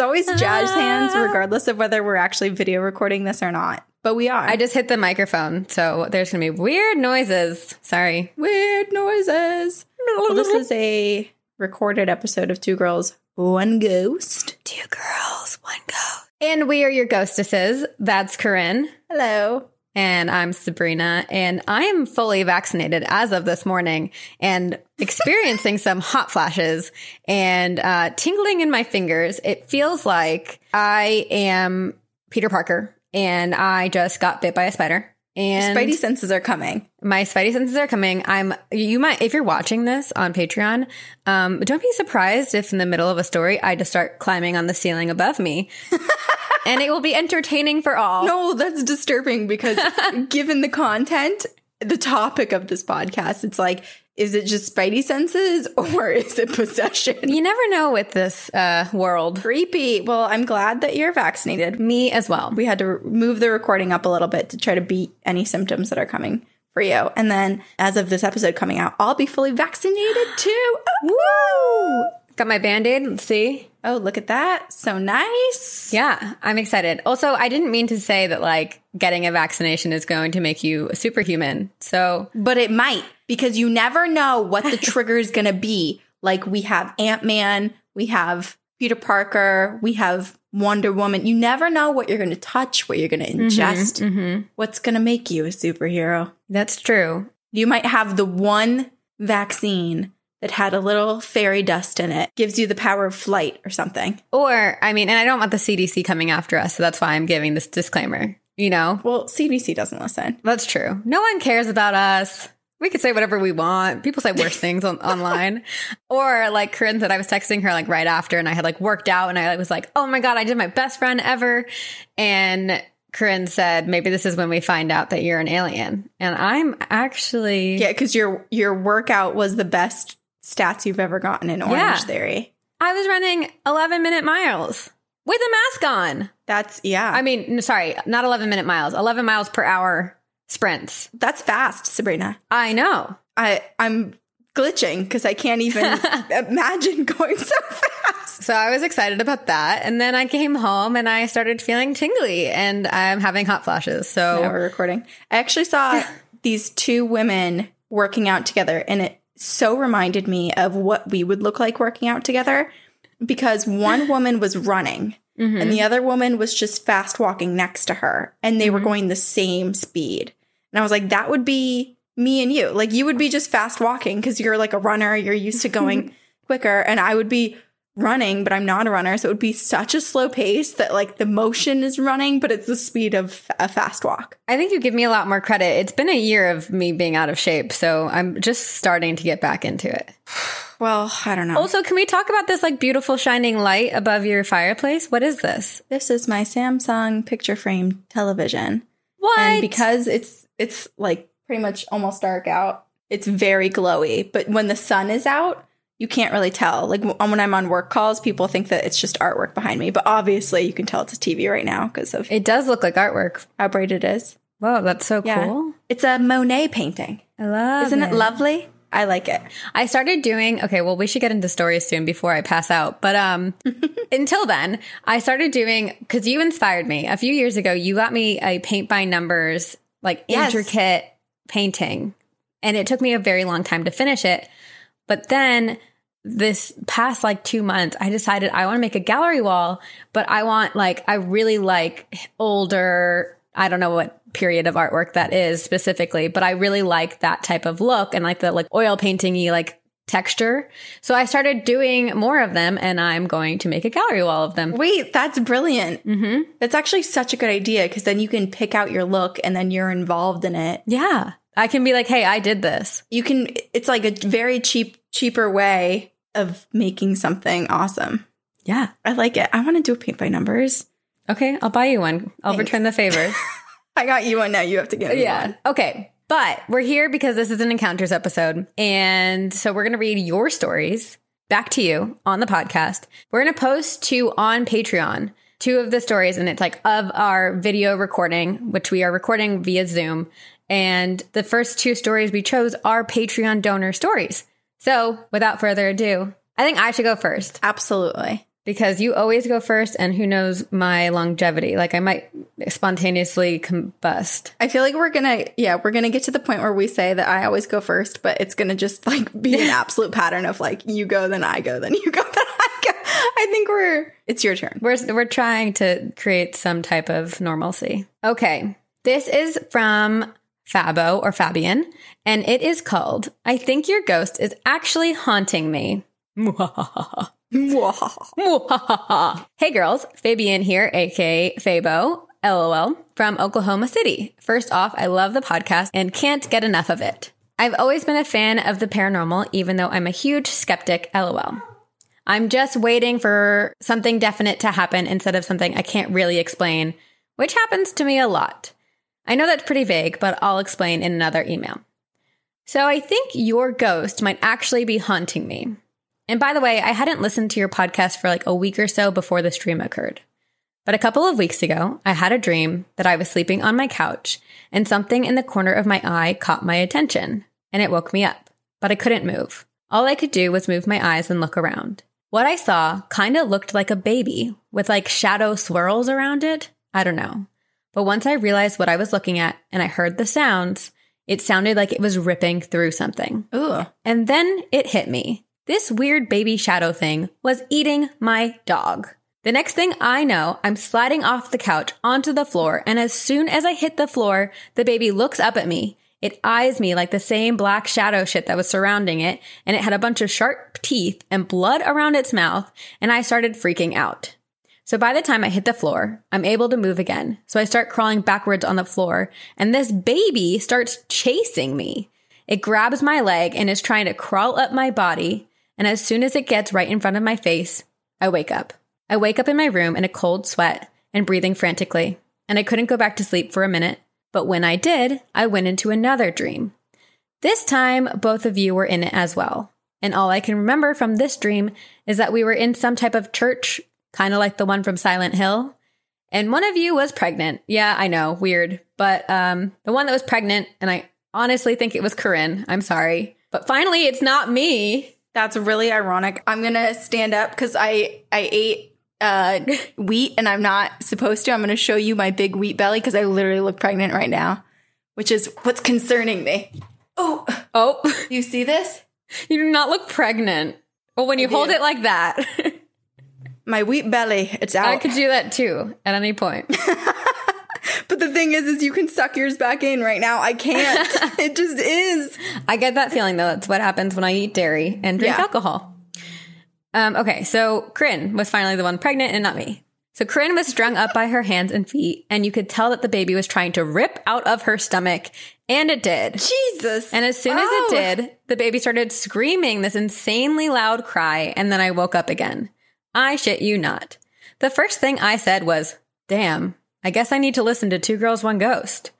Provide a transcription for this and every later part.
It's always jazz hands, ah. regardless of whether we're actually video recording this or not. But we are. I just hit the microphone, so there's gonna be weird noises. Sorry. Weird noises. Well, this is a recorded episode of Two Girls, One Ghost. Two girls, one ghost. And we are your ghostesses. That's Corinne. Hello. And I'm Sabrina, and I am fully vaccinated as of this morning and experiencing some hot flashes and uh, tingling in my fingers. It feels like I am Peter Parker and I just got bit by a spider. And Spidey senses are coming. my spidey senses are coming. I'm you might if you're watching this on Patreon, um, don't be surprised if in the middle of a story I just start climbing on the ceiling above me. and it will be entertaining for all. No, that's disturbing because given the content, the topic of this podcast, it's like, is it just Spidey senses or is it possession? You never know with this uh, world. Creepy. Well, I'm glad that you're vaccinated. Me as well. We had to move the recording up a little bit to try to beat any symptoms that are coming for you. And then as of this episode coming out, I'll be fully vaccinated too. Woo! Got my band-aid. Let's see. Oh, look at that. So nice. Yeah, I'm excited. Also, I didn't mean to say that like getting a vaccination is going to make you a superhuman. So But it might because you never know what the trigger is going to be. Like we have Ant Man, we have Peter Parker, we have Wonder Woman. You never know what you're going to touch, what you're going to ingest, mhm. what's going to make you a superhero. that's true. You might have the one vaccine that had a little fairy dust in it, gives you the power of flight or something. Or, I mean, and I don't want the CDC coming after us, so that's why I'm giving this disclaimer. You know, Well, CDC doesn't listen. that's true. No one cares about us. We could say whatever we want. People say worse things on, online. Or like Corinne said, I was texting her like right after and I had like worked out and I was like, oh my God, I did my best friend ever. And Corinne said, maybe this is when we find out that you're an alien. And I'm actually, Yeah, because your your workout was the best stats you've ever gotten in Orange Yeah. Theory. I was running 11 minute miles with a mask on. That's yeah. I mean, sorry, not 11 minute miles, 11 miles per hour sprints. That's fast, Sabrina. I know. I I'm glitching because I can't even imagine going so fast. So I was excited about that. And then I came home and I started feeling tingly and I'm having hot flashes. So Now we're recording. I actually saw these two women working out together, and it so reminded me of what we would look like working out together because one woman was running and the mm-hmm. other woman was just fast walking next to her, and they were mm-hmm. going the same speed. And I was like, that would be me and you. Like, you would be just fast walking because you're like a runner, you're used to going quicker, and I would be running, but I'm not a runner. So it would be such a slow pace that like the motion is running, but it's the speed of a fast walk. I think you give me a lot more credit. It's been a year of me being out of shape. So I'm just starting to get back into it. Well, I don't know. Also, can we talk about this like beautiful shining light above your fireplace? What is this? this is my Samsung picture frame television. What? And because it's it's like pretty much almost dark out, it's very glowy. But when the sun is out, you can't really tell. Like when I'm on work calls, people think that it's just artwork behind me, but obviously you can tell it's a TV right now because of it does look like artwork. how bright it is. Wow, that's so Yeah. cool. It's a Monet painting. I love Isn't it lovely? I like it. I started doing okay, well we should get into stories soon before I pass out. But um until then, I started doing cuz you inspired me. A few years ago, you got me a paint by numbers like Yes. intricate painting. And it took me a very long time to finish it. But then this past like 2 months, I decided I want to make a gallery wall, but I want like I really like older I don't know what period of artwork that is specifically, but I really like that type of look and like the like oil painting-y like texture. So I started doing more of them and I'm going to make a gallery wall of them. Wait, that's brilliant. Mm-hmm. That's actually such a good idea because then you can pick out your look and then you're involved in it. Yeah. I can be like, "Hey, I did this." you can it's like a very cheap cheaper way of making something awesome Yeah. i like it i want to do a paint by numbers Okay, I'll buy you one. I'll Thanks. return the favor. i got you one now you have to get me yeah. one. Okay. But we're here because this is an encounters episode. And so we're going to read your stories back to you on the podcast. We're going to post two on Patreon, two of the stories. And it's like of our video recording, which we are recording via Zoom. And the first two stories we chose are Patreon donor stories. So without further ado, I think I should go first. absolutely because you always go first, and who knows my longevity? Like I might spontaneously combust. I feel like we're gonna, yeah, we're gonna get to the point where we say that I always go first, but it's gonna just like be an absolute pattern of like you go, then I go, then you go, then I go. I think we're, it's your turn. We're we're trying to create some type of normalcy. Okay, this is from Fabo or Fabian, and it is called "I think your ghost is actually haunting me." hey girls, Fabian here, aka Fabo, LOL, from Oklahoma City. First off, I love the podcast and can't get enough of it. I've always been a fan of the paranormal, even though I'm a huge skeptic, LOL. I'm just waiting for something definite to happen instead of something I can't really explain, which happens to me a lot. I know that's pretty vague, but I'll explain in another email. So I think your ghost might actually be haunting me. And by the way, I hadn't listened to your podcast for like a week or so before the stream occurred. But a couple of weeks ago, I had a dream that I was sleeping on my couch and something in the corner of my eye caught my attention and it woke me up, but I couldn't move. All I could do was move my eyes and look around. What I saw kind of looked like a baby with like shadow swirls around it. I don't know. But once I realized what I was looking at and I heard the sounds, it sounded like it was ripping through something. Ooh. And then it hit me. This weird baby shadow thing was eating my dog. The next thing I know, I'm sliding off the couch onto the floor, and as soon as I hit the floor, the baby looks up at me. It eyes me like the same black shadow shit that was surrounding it, and it had a bunch of sharp teeth and blood around its mouth, and I started freaking out. So by the time I hit the floor, I'm able to move again. So I start crawling backwards on the floor, and this baby starts chasing me. It grabs my leg and is trying to crawl up my body, and as soon as it gets right in front of my face, I wake up. I wake up in my room in a cold sweat and breathing frantically, and I couldn't go back to sleep for a minute. But when I did, I went into another dream. This time, both of you were in it as well. And all I can remember from this dream is that we were in some type of church, kind of like the one from Silent Hill. And one of you was pregnant. Yeah, I know, weird. But um, the one that was pregnant, and I honestly think it was Corinne. I'm sorry. But finally, it's not me. That's really ironic. I'm gonna stand up because I I ate uh, wheat and I'm not supposed to. I'm gonna show you my big wheat belly because I literally look pregnant right now, which is what's concerning me. Oh, Oh, you see this? you do not look pregnant. Well, when you hold it like that, My wheat belly. It's out. I could do that too at any point. but the thing is, is you can suck yours back in right now. I can't. it just is. I get that feeling though. That's what happens when I eat dairy and drink Yeah. alcohol. Um, okay, so Corinne was finally the one pregnant and not me. So Corinne was strung up by her hands and feet, and you could tell that the baby was trying to rip out of her stomach, and it did. Jesus. And as soon as Oh. it did, the baby started screaming this insanely loud cry, and then I woke up again. I shit you not. The first thing I said was, Damn, I guess I need to listen to Two Girls, One Ghost.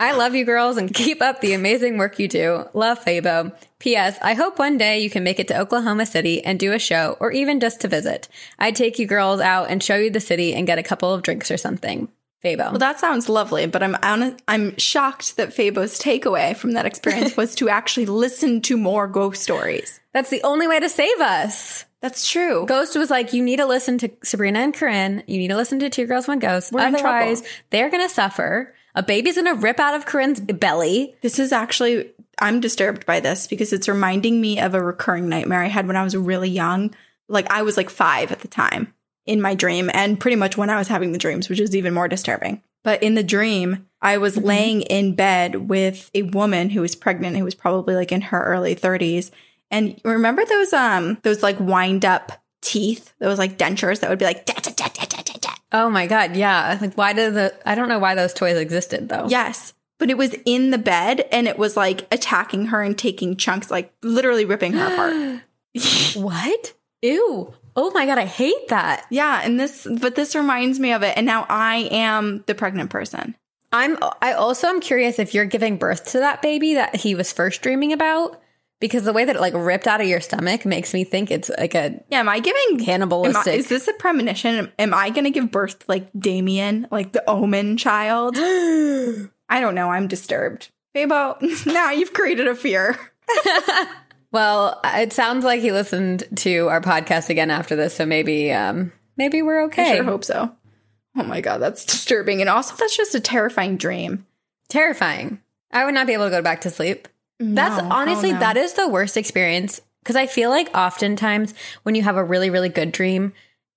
I love you girls and keep up the amazing work you do. Love Fabo. P.S. I hope one day you can make it to Oklahoma City and do a show or even just to visit. I'd take you girls out and show you the city and get a couple of drinks or something. Fabo. Well, that sounds lovely, but I'm I'm shocked that Fabo's takeaway from that experience was to actually listen to more ghost stories. That's the only way to save us. That's true. Ghost was like, you need to listen to Sabrina and Corinne. You need to listen to Two Girls, One Ghost. We're Otherwise, they're going to suffer. A baby's going to rip out of Corinne's belly. This is actually I'm disturbed by this because it's reminding me of a recurring nightmare I had when I was really young. Like I was like 5 at the time in my dream and pretty much when I was having the dreams, which is even more disturbing. But in the dream, I was mm-hmm. laying in bed with a woman who was pregnant who was probably like in her early 30s. And remember those um those like wind up teeth, those like dentures that would be like da, da, da, da, da, da, da. Oh my God. Yeah. Like, why did the, I don't know why those toys existed though. Yes. But it was in the bed and it was like attacking her and taking chunks, like literally ripping her apart. What? Ew. Oh my God. I hate that. Yeah. And this, but this reminds me of it. And now I am the pregnant person. I'm, I also am curious if you're giving birth to that baby that he was first dreaming about. Because the way that it like ripped out of your stomach makes me think it's like a Yeah. Am I giving cannibalistic. I, is this a premonition? Am I going to give birth to like Damien, like the omen child? I don't know. I'm disturbed. Fabo, now you've created a fear. Well, it sounds like he listened to our podcast again after this, so maybe um maybe we're okay. I sure hope so. Oh my god, that's disturbing. And also that's just a terrifying dream. Terrifying. I would not be able to go back to sleep. That's No, honestly hell no. that is the worst experience because I feel like oftentimes when you have a really really good dream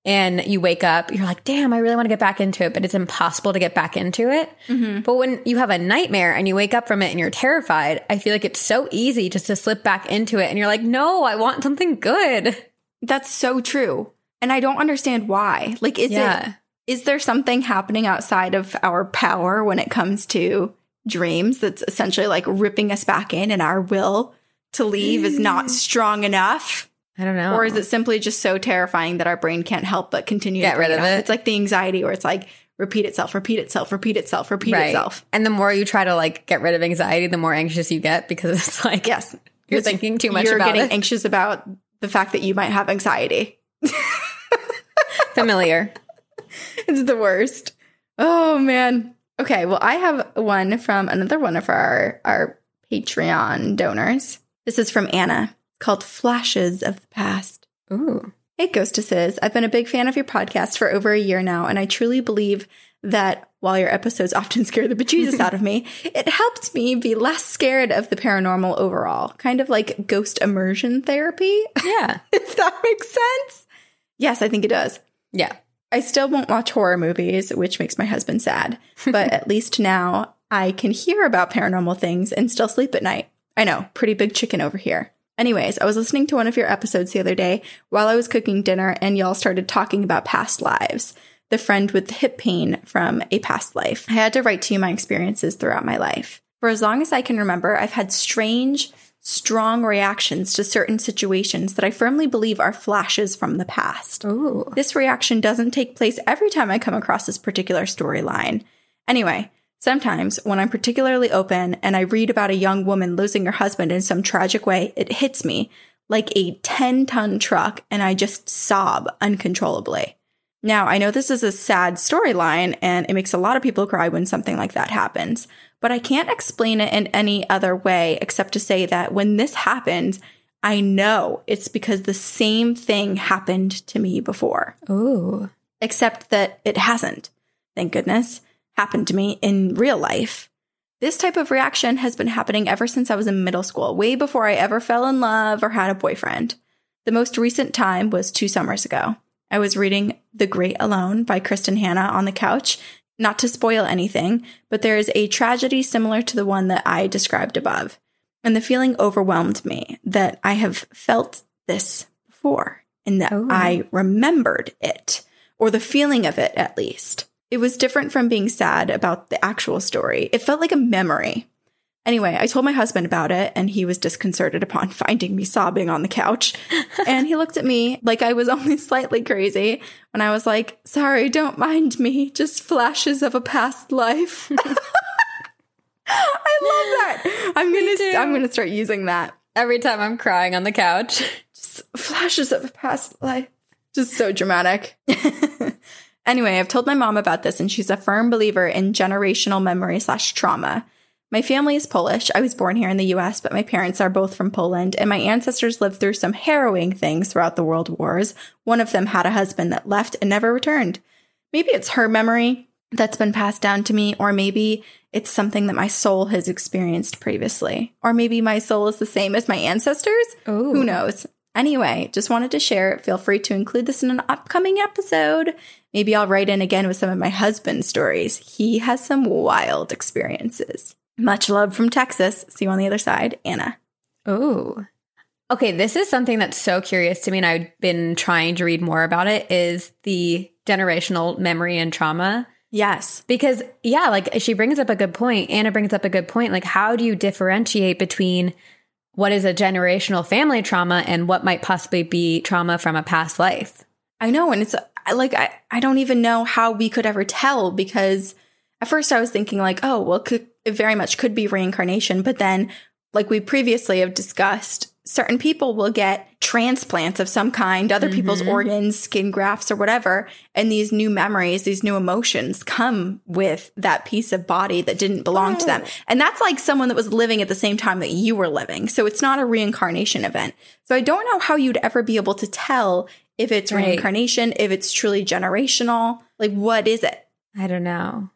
and you wake up, you're like, "Damn, I really want to get back into it," but it's impossible to get back into it. Mm-hmm. But when you have a nightmare and you wake up from it and you're terrified, I feel like it's so easy just to slip back into it and you're like, "No, I want something good." That's so true. And I don't understand why. Like is Yeah. it is there something happening outside of our power when it comes to dreams that's essentially like ripping us back in and our will to leave is not mm. strong enough? I don't know. Or is it simply just so terrifying that our brain can't help but continue Get rid of up? it? It's like the anxiety where it's like repeat itself, repeat itself, repeat itself, repeat right? itself. And the more you try to like get rid of anxiety, the more anxious you get because it's like Yes. you're thinking too much You're getting it. anxious about the fact that you might have anxiety. Familiar. It's the worst. Oh man. Okay, well I have one from another one of our our Patreon donors. This is from Anna called Flashes of the Past. Ooh. Hey Ghostesses, I've been a big fan of your podcast for over a year now, and I truly believe that while your episodes often scare the bejesus out of me, it helps me be less scared of the paranormal overall. Kind of like ghost immersion therapy, Yeah. if that makes sense. Yes, I think it does. Yeah. I still won't watch horror movies, which makes my husband sad. But at least now I can hear about paranormal things and still sleep at night. I know, pretty big chicken over here. Anyways, I was listening to one of your episodes the other day while I was cooking dinner, and y'all started talking about past lives. The friend with the hip pain from a past life. I had to write to you my experiences throughout my life. For as long as I can remember, I've had strange, strong reactions to certain situations that I firmly believe are flashes from the past. Ooh. This reaction doesn't take place every time I come across this particular storyline. Anyway, sometimes when I'm particularly open and I read about a young woman losing her husband in some tragic way, it hits me like a 10 ton truck and I just sob uncontrollably. Now, I know this is a sad storyline and it makes a lot of people cry when something like that happens, but I can't explain it in any other way except to say that when this happens, I know it's because the same thing happened to me before, Ooh. except that it hasn't, thank goodness, happened to me in real life. This type of reaction has been happening ever since I was in middle school, way before I ever fell in love or had a boyfriend. The most recent time was two summers ago. I was reading The Great Alone by Kristin Hannah on the couch. Not to spoil anything, but there is a tragedy similar to the one that I described above. And the feeling overwhelmed me that I have felt this before and that Oh. I remembered it, or the feeling of it at least. It was different from being sad about the actual story. It felt like a memory. Anyway, I told my husband about it, and he was disconcerted upon finding me sobbing on the couch. and he looked at me like I was only slightly crazy when I was like, Sorry, don't mind me, just flashes of a past life. I love that. I'm going to I'm gonna start using that. Every time I'm crying on the couch. Just flashes of a past life. Just so dramatic. anyway, I've told my mom about this, and she's a firm believer in generational memory slash trauma. My family is Polish. I was born here in the US, but my parents are both from Poland, and my ancestors lived through some harrowing things throughout the world wars. One of them had a husband that left and never returned. Maybe it's her memory that's been passed down to me, or maybe it's something that my soul has experienced previously. Or maybe my soul is the same as my ancestors. Ooh. Who knows? Anyway, just wanted to share it. Feel free to include this in an upcoming episode. Maybe I'll write in again with some of my husband's stories. He has some wild experiences. Much love from Texas. See you on the other side, Anna. Oh. Okay, this is something that's so curious to me, and I've been trying to read more about it. Is the generational memory and trauma? Yes. Because yeah, like she brings up a good point. Anna brings up a good point. Like, how do you differentiate between what is a generational family trauma and what might possibly be trauma from a past life? I know. And it's like, I, I don't even know how we could ever tell because at first I was thinking, like, oh, well, could, it very much could be reincarnation. But then, like we previously have discussed, certain people will get transplants of some kind, other people's Mm-hmm. organs, skin grafts, or whatever. And these new memories, these new emotions come with that piece of body that didn't belong to them. And that's like someone that was living at the same time that you were living. So it's not a reincarnation event. So I don't know how you'd ever be able to tell if it's Right. reincarnation, if it's truly generational. Like, what is it? I don't know.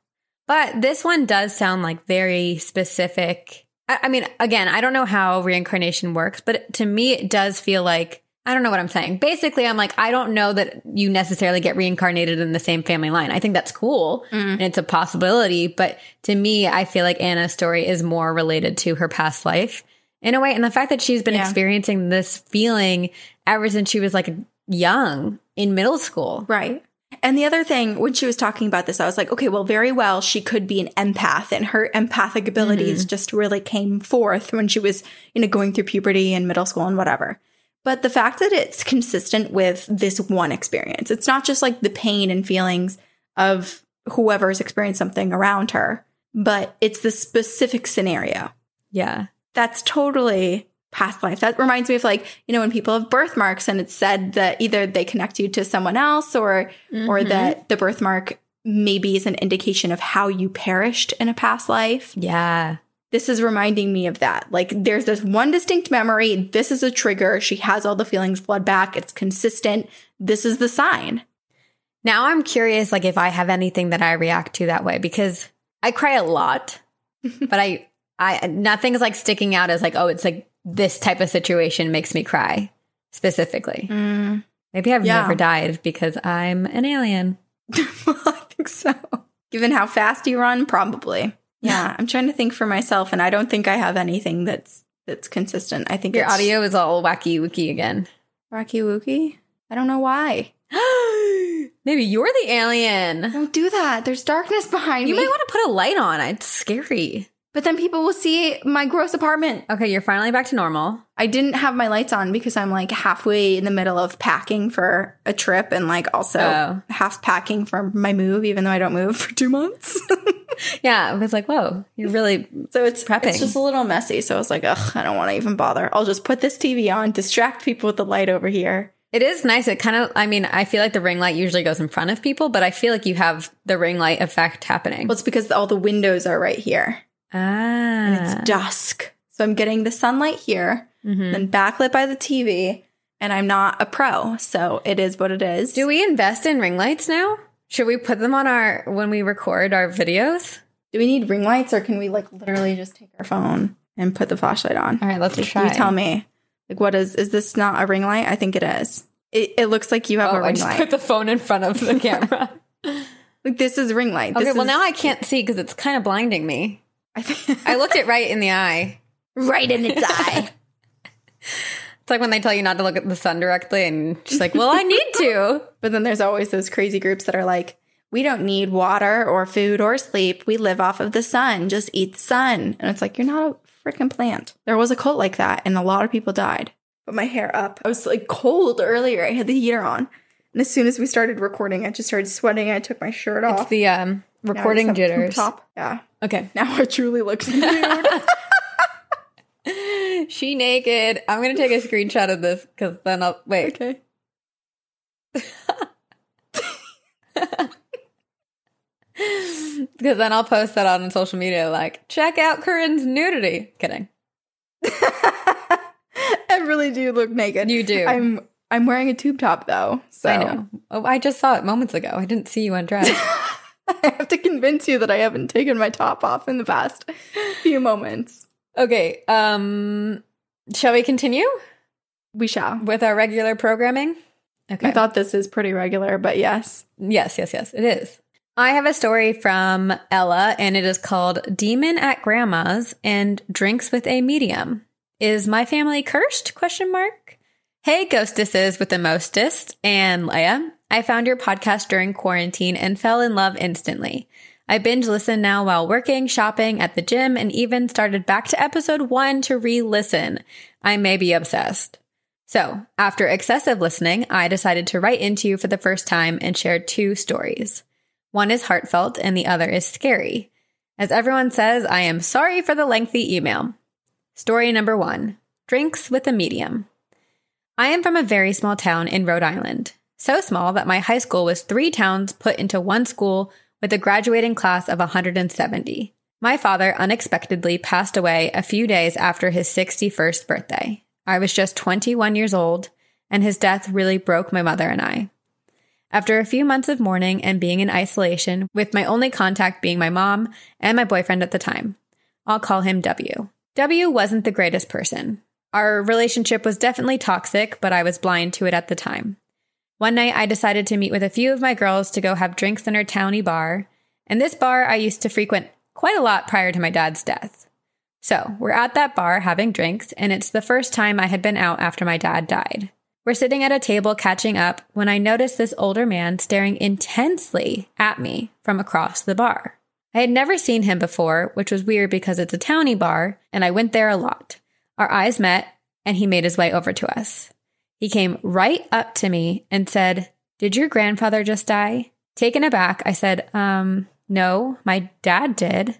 But this one does sound like very specific. I, I mean, again, I don't know how reincarnation works, but to me, it does feel like I don't know what I'm saying. Basically, I'm like, I don't know that you necessarily get reincarnated in the same family line. I think that's cool mm-hmm. and it's a possibility. But to me, I feel like Anna's story is more related to her past life in a way. And the fact that she's been Yeah. experiencing this feeling ever since she was like young in middle school. Right. And the other thing, when she was talking about this, I was like, okay, well, very well, she could be an empath, and her empathic abilities mm-hmm. just really came forth when she was, you know, going through puberty and middle school and whatever. But the fact that it's consistent with this one experience, it's not just like the pain and feelings of whoever's experienced something around her, but it's the specific scenario Yeah. that's totally past life. That reminds me of like, you know, when people have birthmarks and it's said that either they connect you to someone else or or Mhm. that the birthmark maybe is an indication of how you perished in a past life. Yeah. This is reminding me of that. Like there's this one distinct memory, this is a trigger, she has all the feelings flood back, it's consistent. This is the sign. Now I'm curious, like if I have anything that I react to that way because I cry a lot, but I, I nothing's like sticking out as like, oh, it's like this type of situation makes me cry specifically. Maybe I've Yeah. never died because I'm an alien. I think so. Given how fast you run, probably. Yeah, I'm trying to think for myself, and I don't think I have anything that's that's consistent. I think Your audio is all wacky wookie again. Wacky Wookie. I don't know why. Maybe you're the alien. Don't do that. There's darkness behind You me. You might want to put a light on. It's scary. But then people will see my gross apartment. Okay, you're finally back to normal. I didn't have my lights on because I'm like halfway in the middle of packing for a trip and like also Oh. half packing for my move, even though I don't move for two months. Yeah, I was like, whoa, you're really So it's Prepping. It's just a little messy. So I was like, ugh, I don't want to even bother. I'll just put this TV on, distract people with the light over here. It is nice. It kind of, I mean, I feel like the ring light usually goes in front of people, but I feel like you have the ring light effect happening. Well, it's because all the windows are right here. And ah. it's dusk. So I'm getting the sunlight here, Mhm. then backlit by the TV, and I'm not a pro. So it is what it is. Do we invest in ring lights now? Should we put them on our, when we record our videos? Do we need ring lights or can we like literally just take our phone and put the flashlight on? All right, let's try. You tell me. Like, what is, is this not a ring light? I think it is. It, it looks like you have Oh, a I ring just light. put the phone in front of the camera. like, this is ring light. okay, This well, is- now I can't see because it's kind of blinding me. I, think, I looked it right in the eye. right in its eye. It's like when they tell you not to look at the sun directly, and she's like, well, I need to. But then there's always those crazy groups that are like, we don't need water or food or sleep. We live off of the sun. Just eat the sun. And it's like, you're not a freaking plant. There was a cult like that, and a lot of people died. Put my hair up. I was like cold earlier. I had the heater on. And as soon as we started recording, I just started sweating. I took my shirt It's off. the um, Now I just recording have jitters. Top. Yeah. Okay. Now I truly look nude. She naked. I'm gonna take a screenshot of this because then I'll wait. okay. Because then I'll post that on social media. Like, check out Corinne's nudity. Kidding. I really do look naked. You do. I'm I'm wearing a tube top though. So I know. Oh, I just saw it moments ago. I didn't see you undressed. I have to convince you that I haven't taken my top off in the past few moments. okay. Um, shall we continue We shall. with our regular programming? Okay. I thought this is pretty regular, but yes. Yes, yes, yes, it is. I have a story from Ella and it is called Demon at Grandma's and Drinks with a Medium. Is my family cursed? Question mark. Hey, ghostesses with the mostest and Leia. I found your podcast during quarantine and fell in love instantly. I binge listen now while working, shopping, at the gym, and even started back to episode one to re listen. I may be obsessed. So, after excessive listening, I decided to write into you for the first time and share two stories. One is heartfelt and the other is scary. As everyone says, I am sorry for the lengthy email. Story number one Drinks with a Medium. I am from a very small town in Rhode Island. So small that my high school was three towns put into one school with a graduating class of 170. My father unexpectedly passed away a few days after his 61st birthday. I was just 21 years old, and his death really broke my mother and I. After a few months of mourning and being in isolation, with my only contact being my mom and my boyfriend at the time, I'll call him W. W wasn't the greatest person. Our relationship was definitely toxic, but I was blind to it at the time. One night, I decided to meet with a few of my girls to go have drinks in our towny bar, and this bar I used to frequent quite a lot prior to my dad's death. So, we're at that bar having drinks, and it's the first time I had been out after my dad died. We're sitting at a table catching up when I notice this older man staring intensely at me from across the bar. I had never seen him before, which was weird because it's a towny bar, and I went there a lot. Our eyes met, and he made his way over to us. He came right up to me and said, Did your grandfather just die? Taken aback, I said, Um, no, my dad did.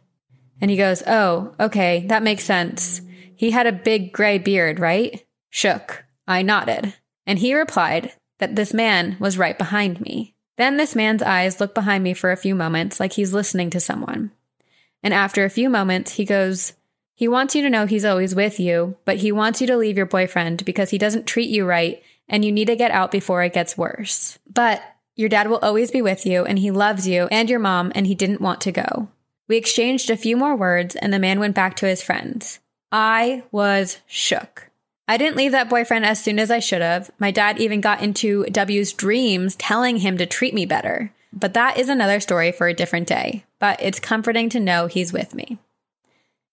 And he goes, Oh, okay, that makes sense. He had a big gray beard, right? Shook. I nodded. And he replied that this man was right behind me. Then this man's eyes look behind me for a few moments, like he's listening to someone. And after a few moments, he goes, he wants you to know he's always with you, but he wants you to leave your boyfriend because he doesn't treat you right and you need to get out before it gets worse. But your dad will always be with you and he loves you and your mom and he didn't want to go. We exchanged a few more words and the man went back to his friends. I was shook. I didn't leave that boyfriend as soon as I should have. My dad even got into W's dreams telling him to treat me better. But that is another story for a different day. But it's comforting to know he's with me.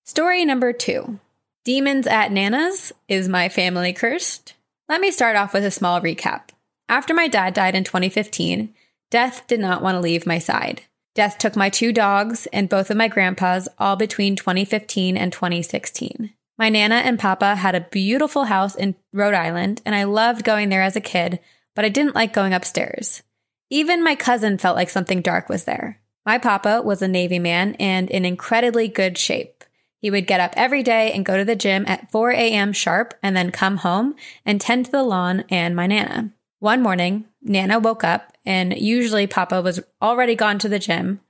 Story number two Demons at Nana's Is My Family Cursed? Let me start off with a small recap. After my dad died in 2015, death did not want to leave my side. Death took my two dogs and both of my grandpas all between 2015 and 2016. My Nana and Papa had a beautiful house in Rhode Island, and I loved going there as a kid, but I didn't like going upstairs. Even my cousin felt like something dark was there. My Papa was a Navy man and in incredibly good shape. He would get up every day and go to the gym at 4 a.m. sharp and then come home and tend to the lawn and my Nana. One morning, Nana woke up and usually Papa was already gone to the gym,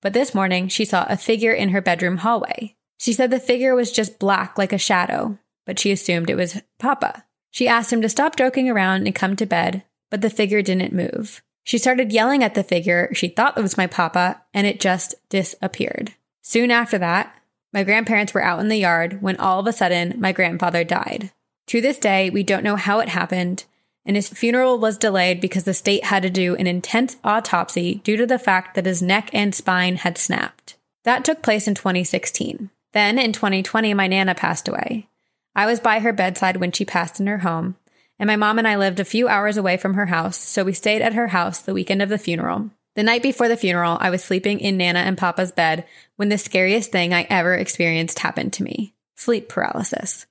but this morning she saw a figure in her bedroom hallway. She said the figure was just black like a shadow, but she assumed it was Papa. She asked him to stop joking around and come to bed, but the figure didn't move. She started yelling at the figure she thought it was my Papa, and it just disappeared. Soon after that, my grandparents were out in the yard when all of a sudden my grandfather died. To this day, we don't know how it happened, and his funeral was delayed because the state had to do an intense autopsy due to the fact that his neck and spine had snapped. That took place in 2016. Then in 2020, my Nana passed away. I was by her bedside when she passed in her home, and my mom and I lived a few hours away from her house, so we stayed at her house the weekend of the funeral. The night before the funeral, I was sleeping in Nana and Papa's bed when the scariest thing I ever experienced happened to me sleep paralysis.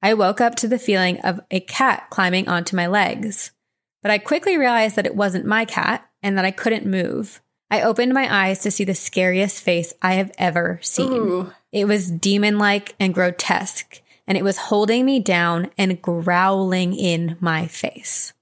I woke up to the feeling of a cat climbing onto my legs, but I quickly realized that it wasn't my cat and that I couldn't move. I opened my eyes to see the scariest face I have ever seen. Ooh. It was demon like and grotesque, and it was holding me down and growling in my face.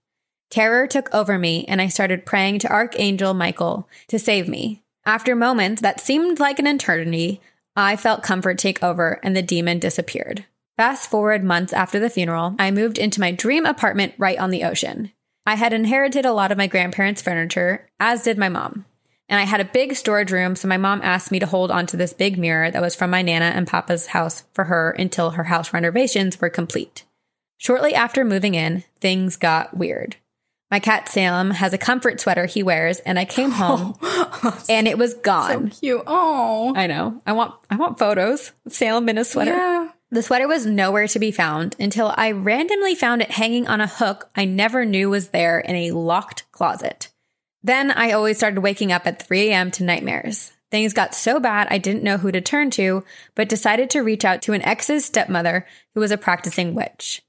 Terror took over me, and I started praying to Archangel Michael to save me. After moments that seemed like an eternity, I felt comfort take over and the demon disappeared. Fast forward months after the funeral, I moved into my dream apartment right on the ocean. I had inherited a lot of my grandparents' furniture, as did my mom. And I had a big storage room, so my mom asked me to hold onto this big mirror that was from my Nana and Papa's house for her until her house renovations were complete. Shortly after moving in, things got weird. My cat Salem has a comfort sweater he wears, and I came home and it was gone. So cute. Oh, I know. I want I want photos Salem in a sweater. Yeah. The sweater was nowhere to be found until I randomly found it hanging on a hook I never knew was there in a locked closet. Then I always started waking up at 3 a.m. to nightmares. Things got so bad I didn't know who to turn to, but decided to reach out to an ex's stepmother who was a practicing witch.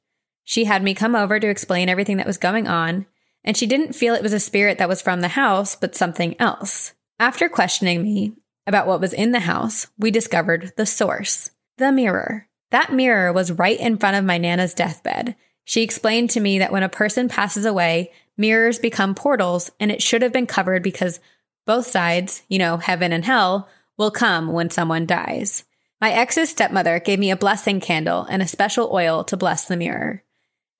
She had me come over to explain everything that was going on, and she didn't feel it was a spirit that was from the house, but something else. After questioning me about what was in the house, we discovered the source, the mirror. That mirror was right in front of my Nana's deathbed. She explained to me that when a person passes away, mirrors become portals and it should have been covered because both sides, you know, heaven and hell, will come when someone dies. My ex's stepmother gave me a blessing candle and a special oil to bless the mirror.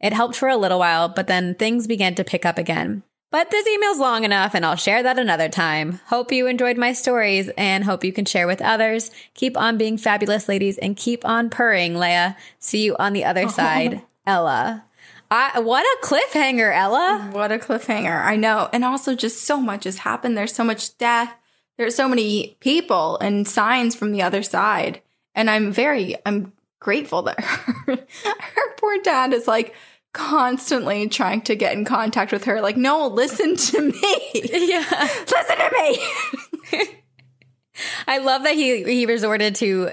It helped for a little while, but then things began to pick up again. But this email's long enough and I'll share that another time. Hope you enjoyed my stories and hope you can share with others. Keep on being fabulous ladies and keep on purring, Leah. See you on the other side, Ella. I, what a cliffhanger, Ella. What a cliffhanger. I know. And also, just so much has happened. There's so much death. There's so many people and signs from the other side. And I'm very, I'm grateful that her, her poor dad is like constantly trying to get in contact with her. Like, no, listen to me. Yeah. listen to me. I love that he he resorted to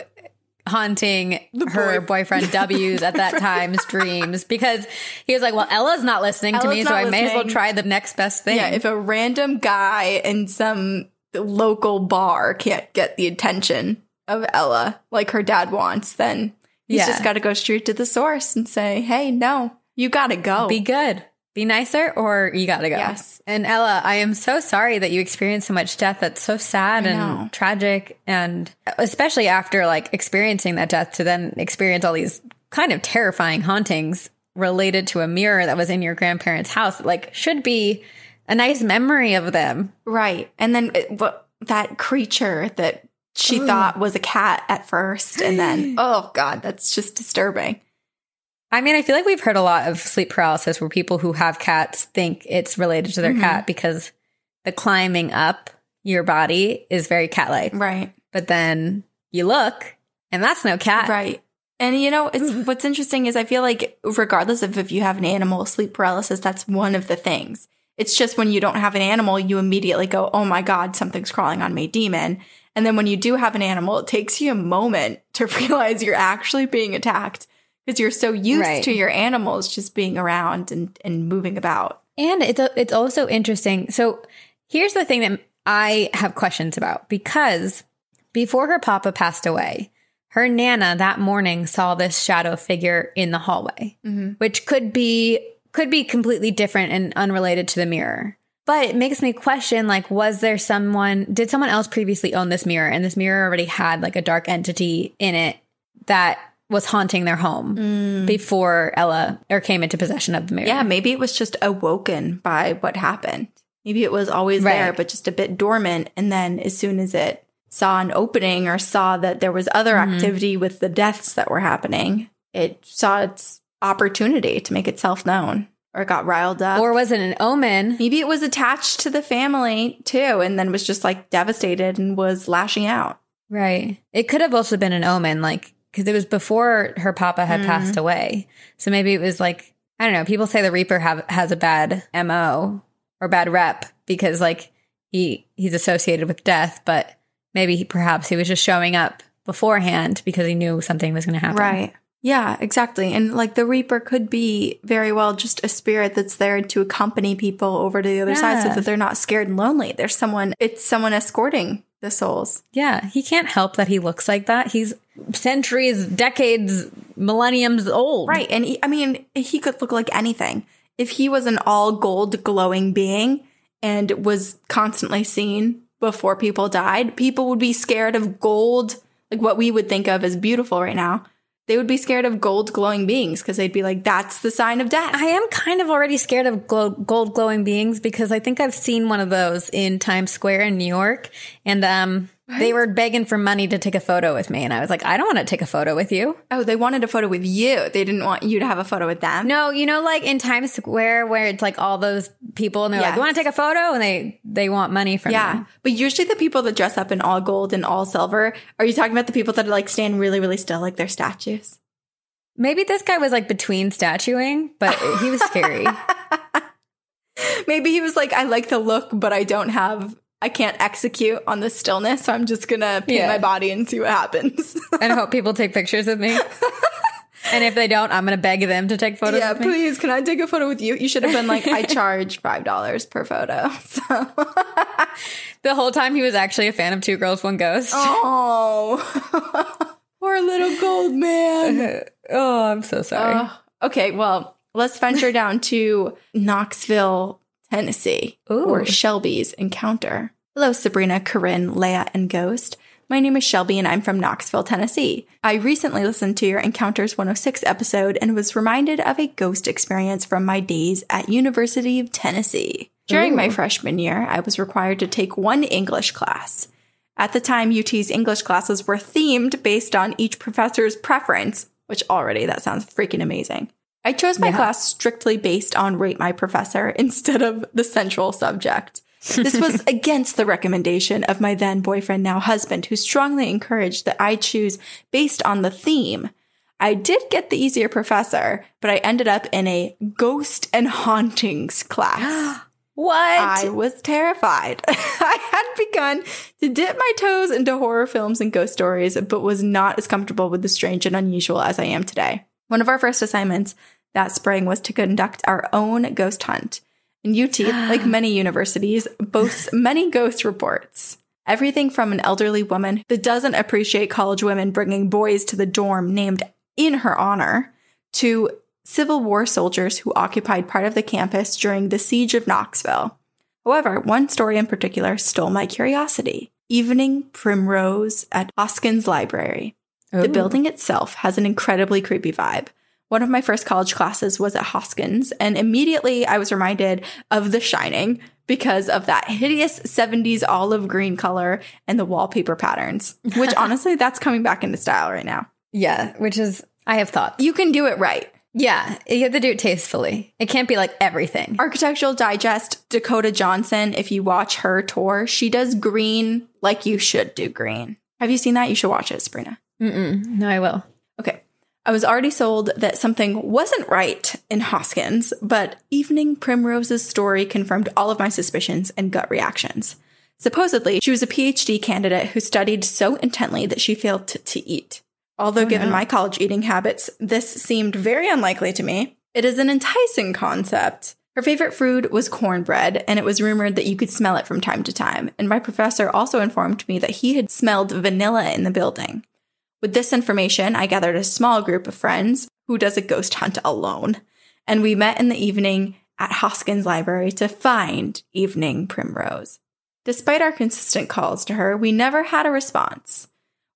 haunting her boy- boyfriend W's at that time's dreams because he was like, "Well, Ella's not listening to me, so I may as well try the next best thing." Yeah, if a random guy in some local bar can't get the attention of Ella like her dad wants, then he's Yeah. just got to go straight to the source and say, "Hey, no, you got to go." Be good. Be nicer or you gotta go. Yes. And Ella, I am so sorry that you experienced so much death. That's so sad I and know. tragic. And especially after like experiencing that death to then experience all these kind of terrifying hauntings related to a mirror that was in your grandparents' house, like should be a nice memory of them. right, and then it, what that creature that she thought was a cat at first, and then oh god, that's just disturbing. I mean, I feel like we've heard a lot of sleep paralysis where people who have cats think it's related to their Mhm. cat because the climbing up your body is very cat like. Right. But then you look and that's no cat. Right. And you know, it's what's interesting is I feel like regardless of if you have an animal sleep paralysis, that's one of the things. It's just when you don't have an animal, you immediately go, "Oh my god, something's crawling on me, demon." And then when you do have an animal, it takes you a moment to realize you're actually being attacked because you're so used Right. to your animals just being around and and moving about. And it's it's also interesting. So here's the thing that I have questions about because before her papa passed away, her nana that morning saw this shadow figure in the hallway, mm-hmm. which could be could be completely different and unrelated to the mirror. But it makes me question like was there someone did someone else previously own this mirror and this mirror already had like a dark entity in it that was haunting their home before Ella or came into possession of the mirror. Yeah, maybe it was just awoken by what happened. Maybe it was always Right. there, but just a bit dormant. And then as soon as it saw an opening or saw that there was other Mm-hmm. activity with the deaths that were happening, it saw its opportunity to make itself known or got riled up. Or was it an omen? maybe it was attached to the family too and then was just like devastated and was lashing out. Right. It could have also been an omen, like, because it was before her papa had mm. passed away. So maybe it was like, I don't know. People say the Reaper have, has a bad MO or bad rep because, like, he he's associated with death, but maybe he, perhaps he was just showing up beforehand because he knew something was going to happen. Right. Yeah, exactly. And like the Reaper could be very well just a spirit that's there to accompany people over to the other side so that they're not scared and lonely. There's someone, it's someone escorting the souls. Yeah. He can't help that he looks like that. He's centuries, decades, millenniums old. Right. And he, I mean, he could look like anything. If he was an all gold glowing being and was constantly seen before people died, people would be scared of gold, like what we would think of as beautiful right now. They would be scared of gold glowing beings because they'd be like, that's the sign of death. I am kind of already scared of glow, gold glowing beings because I think I've seen one of those in Times Square in New York, and um, they were begging for money to take a photo with me, and I was like, I don't want to take a photo with you. Oh, they wanted a photo with you. They didn't want you to have a photo with them. No, you know, like in Times Square where it's like all those people, and they're like, Yes. "You want to take a photo?" and they they want money from Yeah. you. But usually the people that dress up in all gold and all silver, are you talking about the people that like stand really, really still like they're statues? Maybe this guy was like between statuing, but he was scary. Maybe he was like, I like the look, but I don't have, I can't execute on the stillness. So I'm just going to paint Yeah. my body and see what happens. and hope people take pictures of me. And if they don't, I'm going to beg them to take photos yeah, of me. please, can I take a photo with you? You should have been like, I charge $5 per photo. So, The whole time he was actually a fan of Two Girls, One Ghost. oh. Poor little gold man. oh, I'm so sorry. Uh, okay, well, let's venture down to Knoxville, Tennessee, Ooh. or Shelby's encounter. Hello, Sabrina, Corinne, Leia, and Ghost. My name is Shelby and I'm from Knoxville, Tennessee. I recently listened to your Encounters 106 episode and was reminded of a ghost experience from my days at University of Tennessee. During my freshman year, I was required to take one English class. At the time, UT's English classes were themed based on each professor's preference, which already that sounds freaking amazing. I chose my Yeah. class strictly based on rate my professor instead of the central subject. This was against the recommendation of my then boyfriend, now husband, who strongly encouraged that I choose based on the theme. I did get the easier professor, but I ended up in a ghost and hauntings class. what? I was terrified. I had begun to dip my toes into horror films and ghost stories, but was not as comfortable with the strange and unusual as I am today. One of our first assignments that spring was to conduct our own ghost hunt. And UT, like many universities, boasts many ghost reports. Everything from an elderly woman that doesn't appreciate college women bringing boys to the dorm named in her honor to Civil War soldiers who occupied part of the campus during the siege of Knoxville. However, one story in particular stole my curiosity. Evening Primrose at Hoskins Library. The oh. building itself has an incredibly creepy vibe. One of my first college classes was at Hoskins, and immediately I was reminded of The Shining because of that hideous 70s olive green color and the wallpaper patterns, which honestly, that's coming back into style right now. Yeah, which is, I have thought. You can do it right. Yeah, you have to do it tastefully. It can't be like everything. Architectural Digest, Dakota Johnson, if you watch her tour, she does green like you should do green. Have you seen that? You should watch it, Sabrina. Mm-mm. No, I will. Okay. I was already sold that something wasn't right in Hoskins, but Evening Primrose's story confirmed all of my suspicions and gut reactions. Supposedly, she was a PhD candidate who studied so intently that she failed to, to eat. Although, Oh, given no. my college eating habits, this seemed very unlikely to me. It is an enticing concept. Her favorite food was cornbread, and it was rumored that you could smell it from time to time. And my professor also informed me that he had smelled vanilla in the building. With this information, I gathered a small group of friends who does a ghost hunt alone, and we met in the evening at Hoskins Library to find Evening Primrose. Despite our consistent calls to her, we never had a response.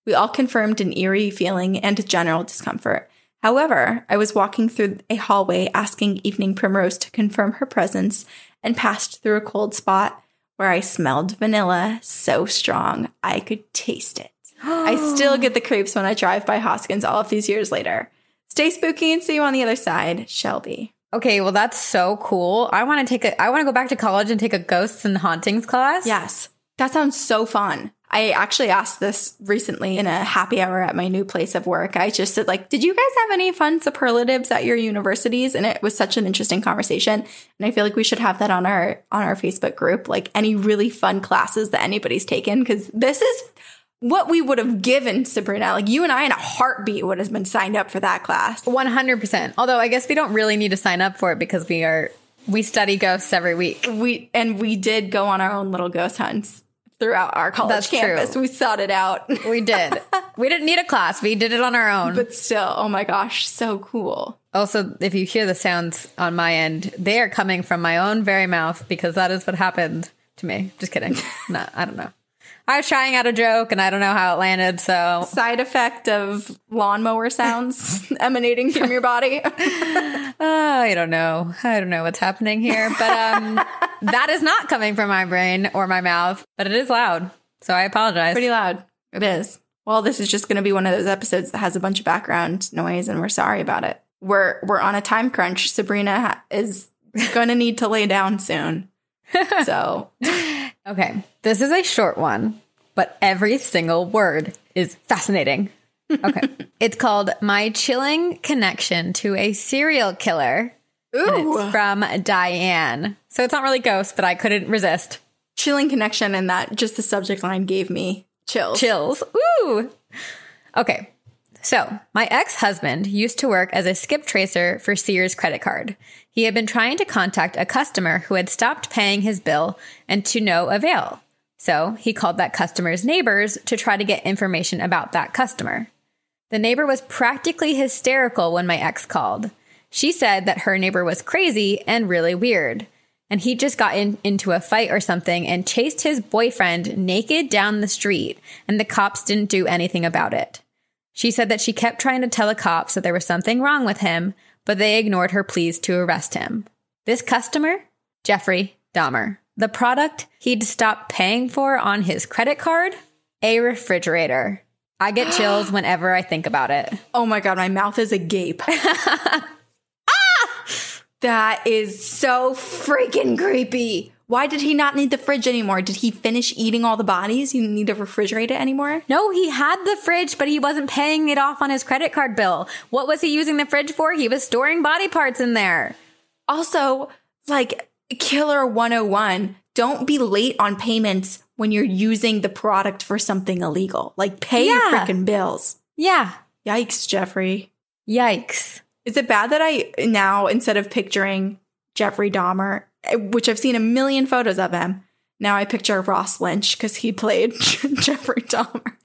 We all confirmed an eerie feeling and general discomfort. However, I was walking through a hallway asking Evening Primrose to confirm her presence and passed through a cold spot where I smelled vanilla so strong I could taste it. I still get the creeps when I drive by Hoskins all of these years later. Stay spooky and see you on the other side, Shelby. Okay, well that's so cool. I want to take a I want to go back to college and take a ghosts and hauntings class. Yes, that sounds so fun. I actually asked this recently in a happy hour at my new place of work. I just said, like, did you guys have any fun superlatives at your universities? And it was such an interesting conversation. And I feel like we should have that on our on our Facebook group, like any really fun classes that anybody's taken, because this is what we would have given Sabrina. Like you and I in a heartbeat would have been signed up for that class. 100%. Although I guess we don't really need to sign up for it because we are we study ghosts every week. We and we did go on our own little ghost hunts throughout our college That's true. campus. We sought it out. We did. we didn't need a class. We did it on our own. but still, oh my gosh, so cool. also, if you hear the sounds on my end, they are coming from my own very mouth because that is what happened to me. Just kidding. no, I don't know. I was trying out a joke and I don't know how it landed, so Side effect of lawnmower sounds emanating from your body. Oh, I don't know. I don't know what's happening here, but um, that is not coming from my brain or my mouth, but it is loud. So I apologize. Pretty loud. It is. Well, this is just going to be one of those episodes that has a bunch of background noise, and we're sorry about it. We're we're on a time crunch. Sabrina ha- is going to need to lay down soon. So okay, this is a short one, but every single word is fascinating. Okay, it's called "My Chilling Connection to a Serial Killer." Ooh, it's from Diane. So it's not really ghost, but I couldn't resist. chilling connection, and that just the subject line gave me chills. Chills. Ooh. Okay. So, my ex husband used to work as a skip tracer for Sears credit card. He had been trying to contact a customer who had stopped paying his bill and to no avail. So, he called that customer's neighbors to try to get information about that customer. The neighbor was practically hysterical when my ex called. She said that her neighbor was crazy and really weird. And he just got in, into a fight or something and chased his boyfriend naked down the street, and the cops didn't do anything about it. She said that she kept trying to tell the cops that there was something wrong with him, but they ignored her pleas to arrest him. This customer? Jeffrey Dahmer. The product he'd stopped paying for on his credit card? A refrigerator. I get chills whenever I think about it. Oh my god, my mouth is agape. ah! That is so freaking creepy. Why did he not need the fridge anymore? Did he finish eating all the bodies? He didn't need to refrigerate it anymore? No, he had the fridge, but he wasn't paying it off on his credit card bill. What was he using the fridge for? He was storing body parts in there. Also, like Killer 101, don't be late on payments when you're using the product for something illegal. Like pay your freaking bills. Yeah. Yikes, Jeffrey. Yikes. Is it bad that I now, instead of picturing Jeffrey Dahmer, which I've seen a million photos of him, now I picture Ross Lynch because he played Jeffrey Dahmer.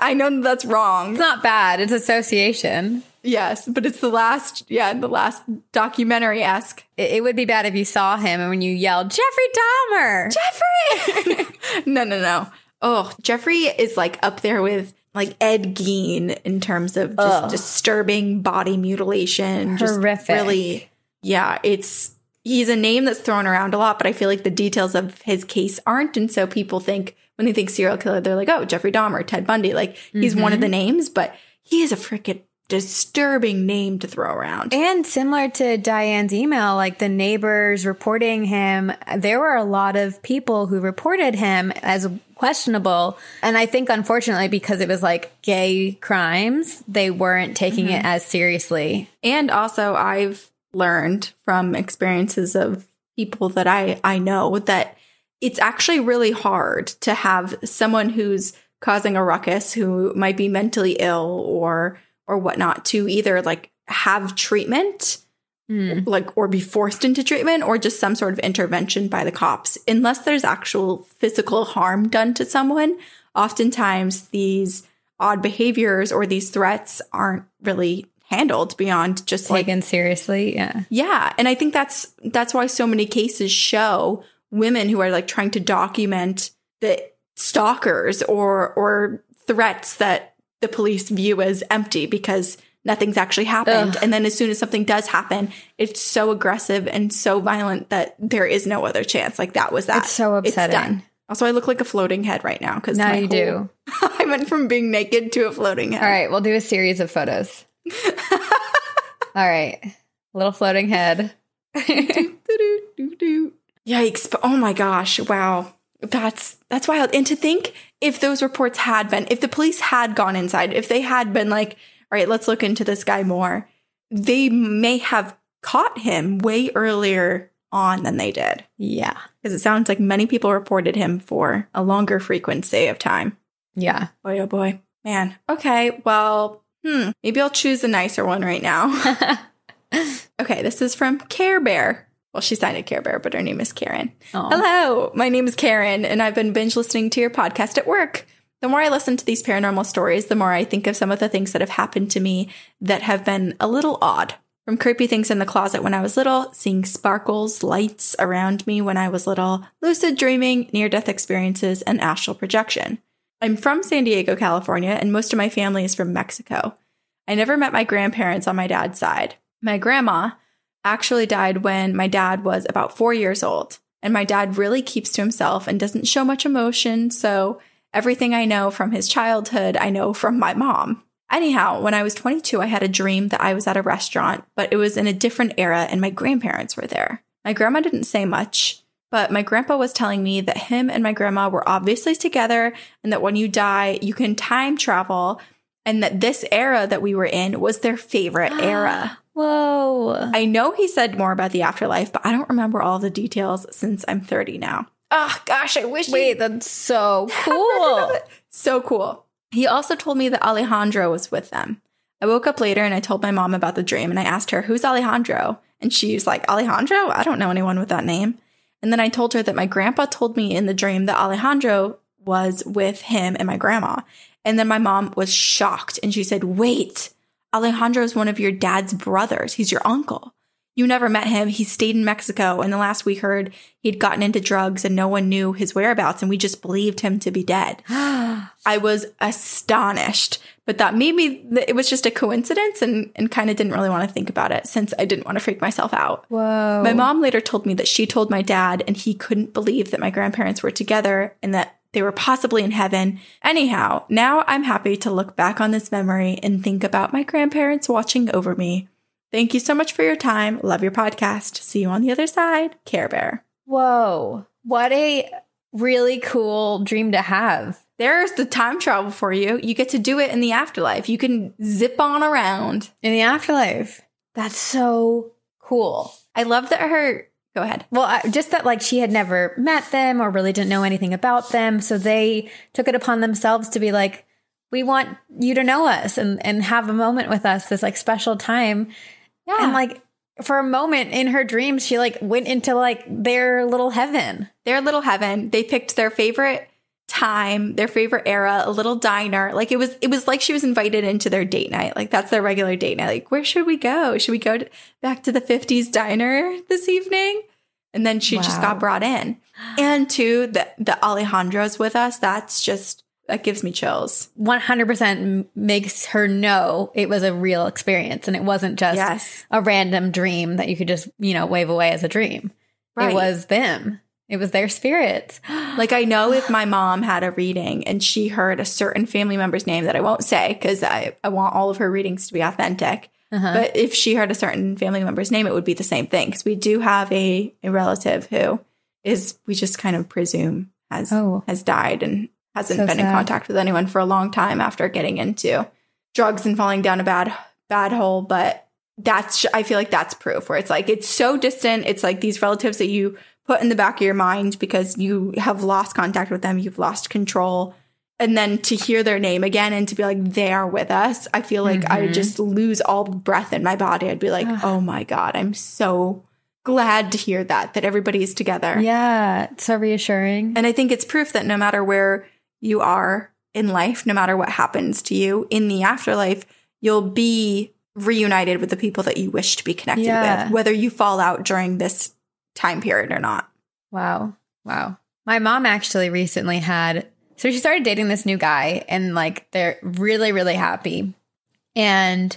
I know that's wrong. It's not bad. It's association. Yes, but it's the last, yeah, the last documentary esque. It, it would be bad if you saw him and when you yelled, Jeffrey Dahmer. Jeffrey! no, no, no. Oh, Jeffrey is like up there with like Ed Gein in terms of just Ugh. disturbing body mutilation. Just Horrific. really, yeah, it's he's a name that's thrown around a lot, but I feel like the details of his case aren't. And so people think when they think serial killer, they're like, oh, Jeffrey Dahmer, Ted Bundy. Like he's one of mm-hmm. the names, but he is a freaking disturbing name to throw around. And similar to Diane's email, like the neighbors reporting him, there were a lot of people who reported him as questionable. And I think, unfortunately, because it was like gay crimes, they weren't taking it mm-hmm. as seriously. And also, I've learned from experiences of people that I, I know that it's actually really hard to have someone who's causing a ruckus who might be mentally ill or or whatnot to either like have treatment hmm. like or be forced into treatment or just some sort of intervention by the cops. Unless there's actual physical harm done to someone oftentimes these odd behaviors or these threats aren't really handled beyond just like Taken seriously. Yeah. yeah, and I think that's that's why so many cases show women who are like trying to document the stalkers or or threats that the police view as empty because nothing's actually happened. Ugh. And then as soon as something does happen, it's so aggressive and so violent that there is no other chance. Like that was that. It's so upsetting. Also, I look like a floating head right now because Now you do. I went from being naked to a floating head. All right. We'll do a series of photos. All right. Little floating head. Yikes. But oh my gosh. Wow. That's that's wild. And to think if those reports had been, if the police had gone inside, if they had been like, all right, let's look into this guy more, they may have caught him way earlier on than they did. Yeah. Because it sounds like many people reported him for a longer frequency of time. Yeah. Boy, oh boy. Man. Okay. Well, hmm. Maybe I'll choose a nicer one right now. okay. This is from Care Bear. Well, she signed it Care Bear, but her name is Karen. Aw. Hello. My name is Karen, and I've been binge listening to your podcast at work. The more I listen to these paranormal stories, the more I think of some of the things that have happened to me that have been a little odd. From creepy things in the closet when I was little, seeing sparkles, lights around me when I was little, lucid dreaming, near death experiences, and astral projection. I'm from San Diego, California, and most of my family is from Mexico. I never met my grandparents on my dad's side. My grandma actually died when my dad was about four years old. And my dad really keeps to himself and doesn't show much emotion. So everything I know from his childhood, I know from my mom. Anyhow, when I was 22, I had a dream that I was at a restaurant, but it was in a different era and my grandparents were there. My grandma didn't say much, but my grandpa was telling me that him and my grandma were obviously together and that when you die, you can time travel and that this era that we were in was their favorite era. Whoa. I know he said more about the afterlife, but I don't remember all the details since I'm 30 now. Oh gosh, I wish. he- Wait, that's so cool. so cool. He also told me that Alejandro was with them. I woke up later and I told my mom about the dream and I asked her, Who's Alejandro? And she was like, Alejandro? I don't know anyone with that name. And then I told her that my grandpa told me in the dream that Alejandro was with him and my grandma. And then my mom was shocked and she said, Wait, Alejandro is one of your dad's brothers. He's your uncle. You never met him. He stayed in Mexico. And the last we heard, he'd gotten into drugs and no one knew his whereabouts. And we just believed him to be dead. I was astonished, but that made me, it was just a coincidence and, and kind of didn't really want to think about it since I didn't want to freak myself out. Whoa. My mom later told me that she told my dad and he couldn't believe that my grandparents were together and that they were possibly in heaven. Anyhow, now I'm happy to look back on this memory and think about my grandparents watching over me. Thank you so much for your time. Love your podcast. See you on the other side. Care Bear. Whoa. What a really cool dream to have. There's the time travel for you. You get to do it in the afterlife. You can zip on around. In the afterlife. That's so cool. I love that her. Go ahead. Well, I, just that like she had never met them or really didn't know anything about them. So they took it upon themselves to be like, we want you to know us and, and have a moment with us, this like special time. Yeah. And like for a moment in her dreams, she like went into like their little heaven. Their little heaven. They picked their favorite time, their favorite era, a little diner. Like it was, it was like she was invited into their date night. Like that's their regular date night. Like where should we go? Should we go to, back to the fifties diner this evening? And then she just got brought in. And to the the Alejandro's with us. That's just that gives me chills. 100% makes her know it was a real experience and it wasn't just Yes. a random dream that you could just, you know, wave away as a dream. Right. It was them. It was their spirits. Like I know if my mom had a reading and she heard a certain family member's name that I won't say because I, I want all of her readings to be authentic. Uh-huh. But if she heard a certain family member's name, it would be the same thing because we do have a, a relative who is we just kind of presume has Oh. has died and hasn't So been in contact with anyone for a long time after getting into drugs and falling down a bad bad hole. But that's I feel like that's proof where it's like it's so distant. It's like these relatives that you put in the back of your mind because you have lost contact with them, you've lost control. And then to hear their name again and to be like, they are with us, I feel like I Mhm. would just lose all breath in my body. I'd be like, oh my God, I'm so glad to hear that, that everybody's together. Yeah, it's so reassuring. And I think it's proof that no matter where you are in life, no matter what happens to you in the afterlife, you'll be reunited with the people that you wish to be connected Yeah. with, whether you fall out during this time period or not. Wow. Wow. My mom actually recently had so she started dating this new guy and like they're really really happy. And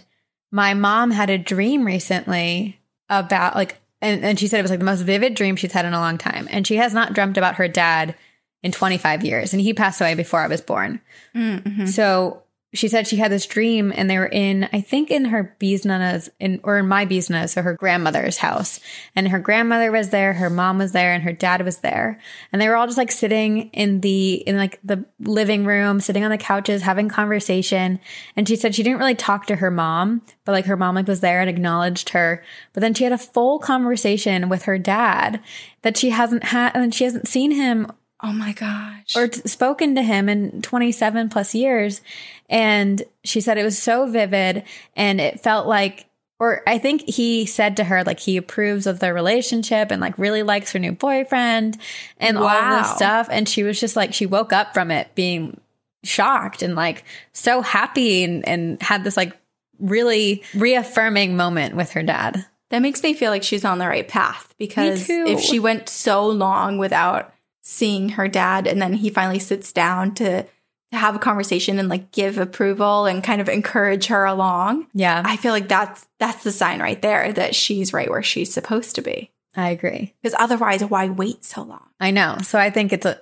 my mom had a dream recently about like and, and she said it was like the most vivid dream she's had in a long time. And she has not dreamt about her dad in 25 years and he passed away before I was born. Mm-hmm. So she said she had this dream and they were in, I think in her Biznana's in or in my Biznana, so her grandmother's house. And her grandmother was there, her mom was there, and her dad was there. And they were all just like sitting in the in like the living room, sitting on the couches, having conversation. And she said she didn't really talk to her mom, but like her mom like was there and acknowledged her. But then she had a full conversation with her dad that she hasn't had and she hasn't seen him Oh my gosh. or t- spoken to him in 27 plus years. And she said it was so vivid and it felt like, or I think he said to her, like, he approves of their relationship and like really likes her new boyfriend and all Wow. this stuff. And she was just like, she woke up from it being shocked and like so happy and, and had this like really reaffirming moment with her dad. that makes me feel like she's on the right path because if she went so long without seeing her dad and then he finally sits down to, to have a conversation and like give approval and kind of encourage her along, Yeah, I feel like that's that's the sign right there that she's right where she's supposed to be. I agree. Because otherwise, why wait so long? I know. So I think it's a,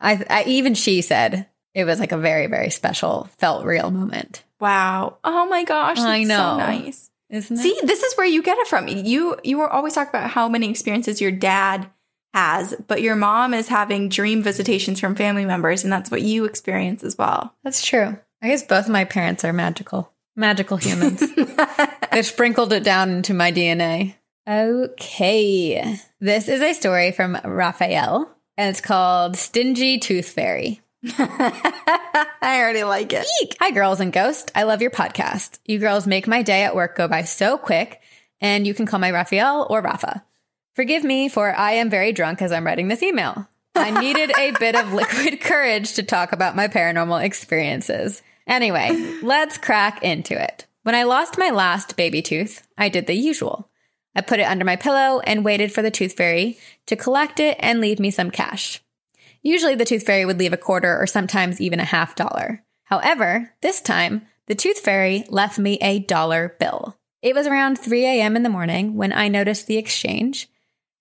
I, I even she said it was like a very, very special, felt real moment. Wow. Oh my gosh. I know. so nice. Isn't it? See, this is where you get it from. You you were always talk about how many experiences your dad has, but your mom is having dream visitations from family members, and that's what you experience as well. That's true. I guess both my parents are magical, magical humans. they sprinkled it down into my DNA. Okay. This is a story from Raphael, and it's called Stingy Tooth Fairy. I already like it. Eek. Hi, girls and ghost. I love your podcast. You girls make my day at work go by so quick, and you can call me Raphael or Rafa. Forgive me, for I am very drunk as I'm writing this email. I needed a bit of liquid courage to talk about my paranormal experiences. Anyway, let's crack into it. When I lost my last baby tooth, I did the usual. I put it under my pillow and waited for the tooth fairy to collect it and leave me some cash. Usually the tooth fairy would leave a quarter or sometimes even a half dollar. However, this time, the tooth fairy left me a dollar bill. It was around 3 a.m. in the morning when I noticed the exchange,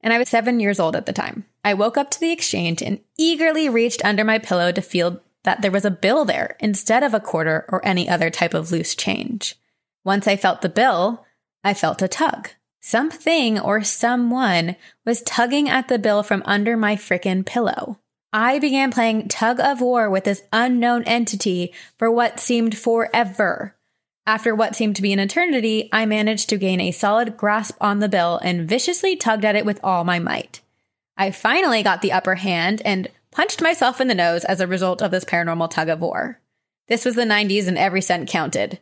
and I was seven years old at the time. I woke up to the exchange and eagerly reached under my pillow to feel that there was a bill there instead of a quarter or any other type of loose change. Once I felt the bill, I felt a tug. Something or someone was tugging at the bill from under my frickin' pillow. I began playing tug of war with this unknown entity for what seemed forever. After what seemed to be an eternity, I managed to gain a solid grasp on the bill and viciously tugged at it with all my might. I finally got the upper hand and punched myself in the nose as a result of this paranormal tug of war. This was the 90s and every cent counted.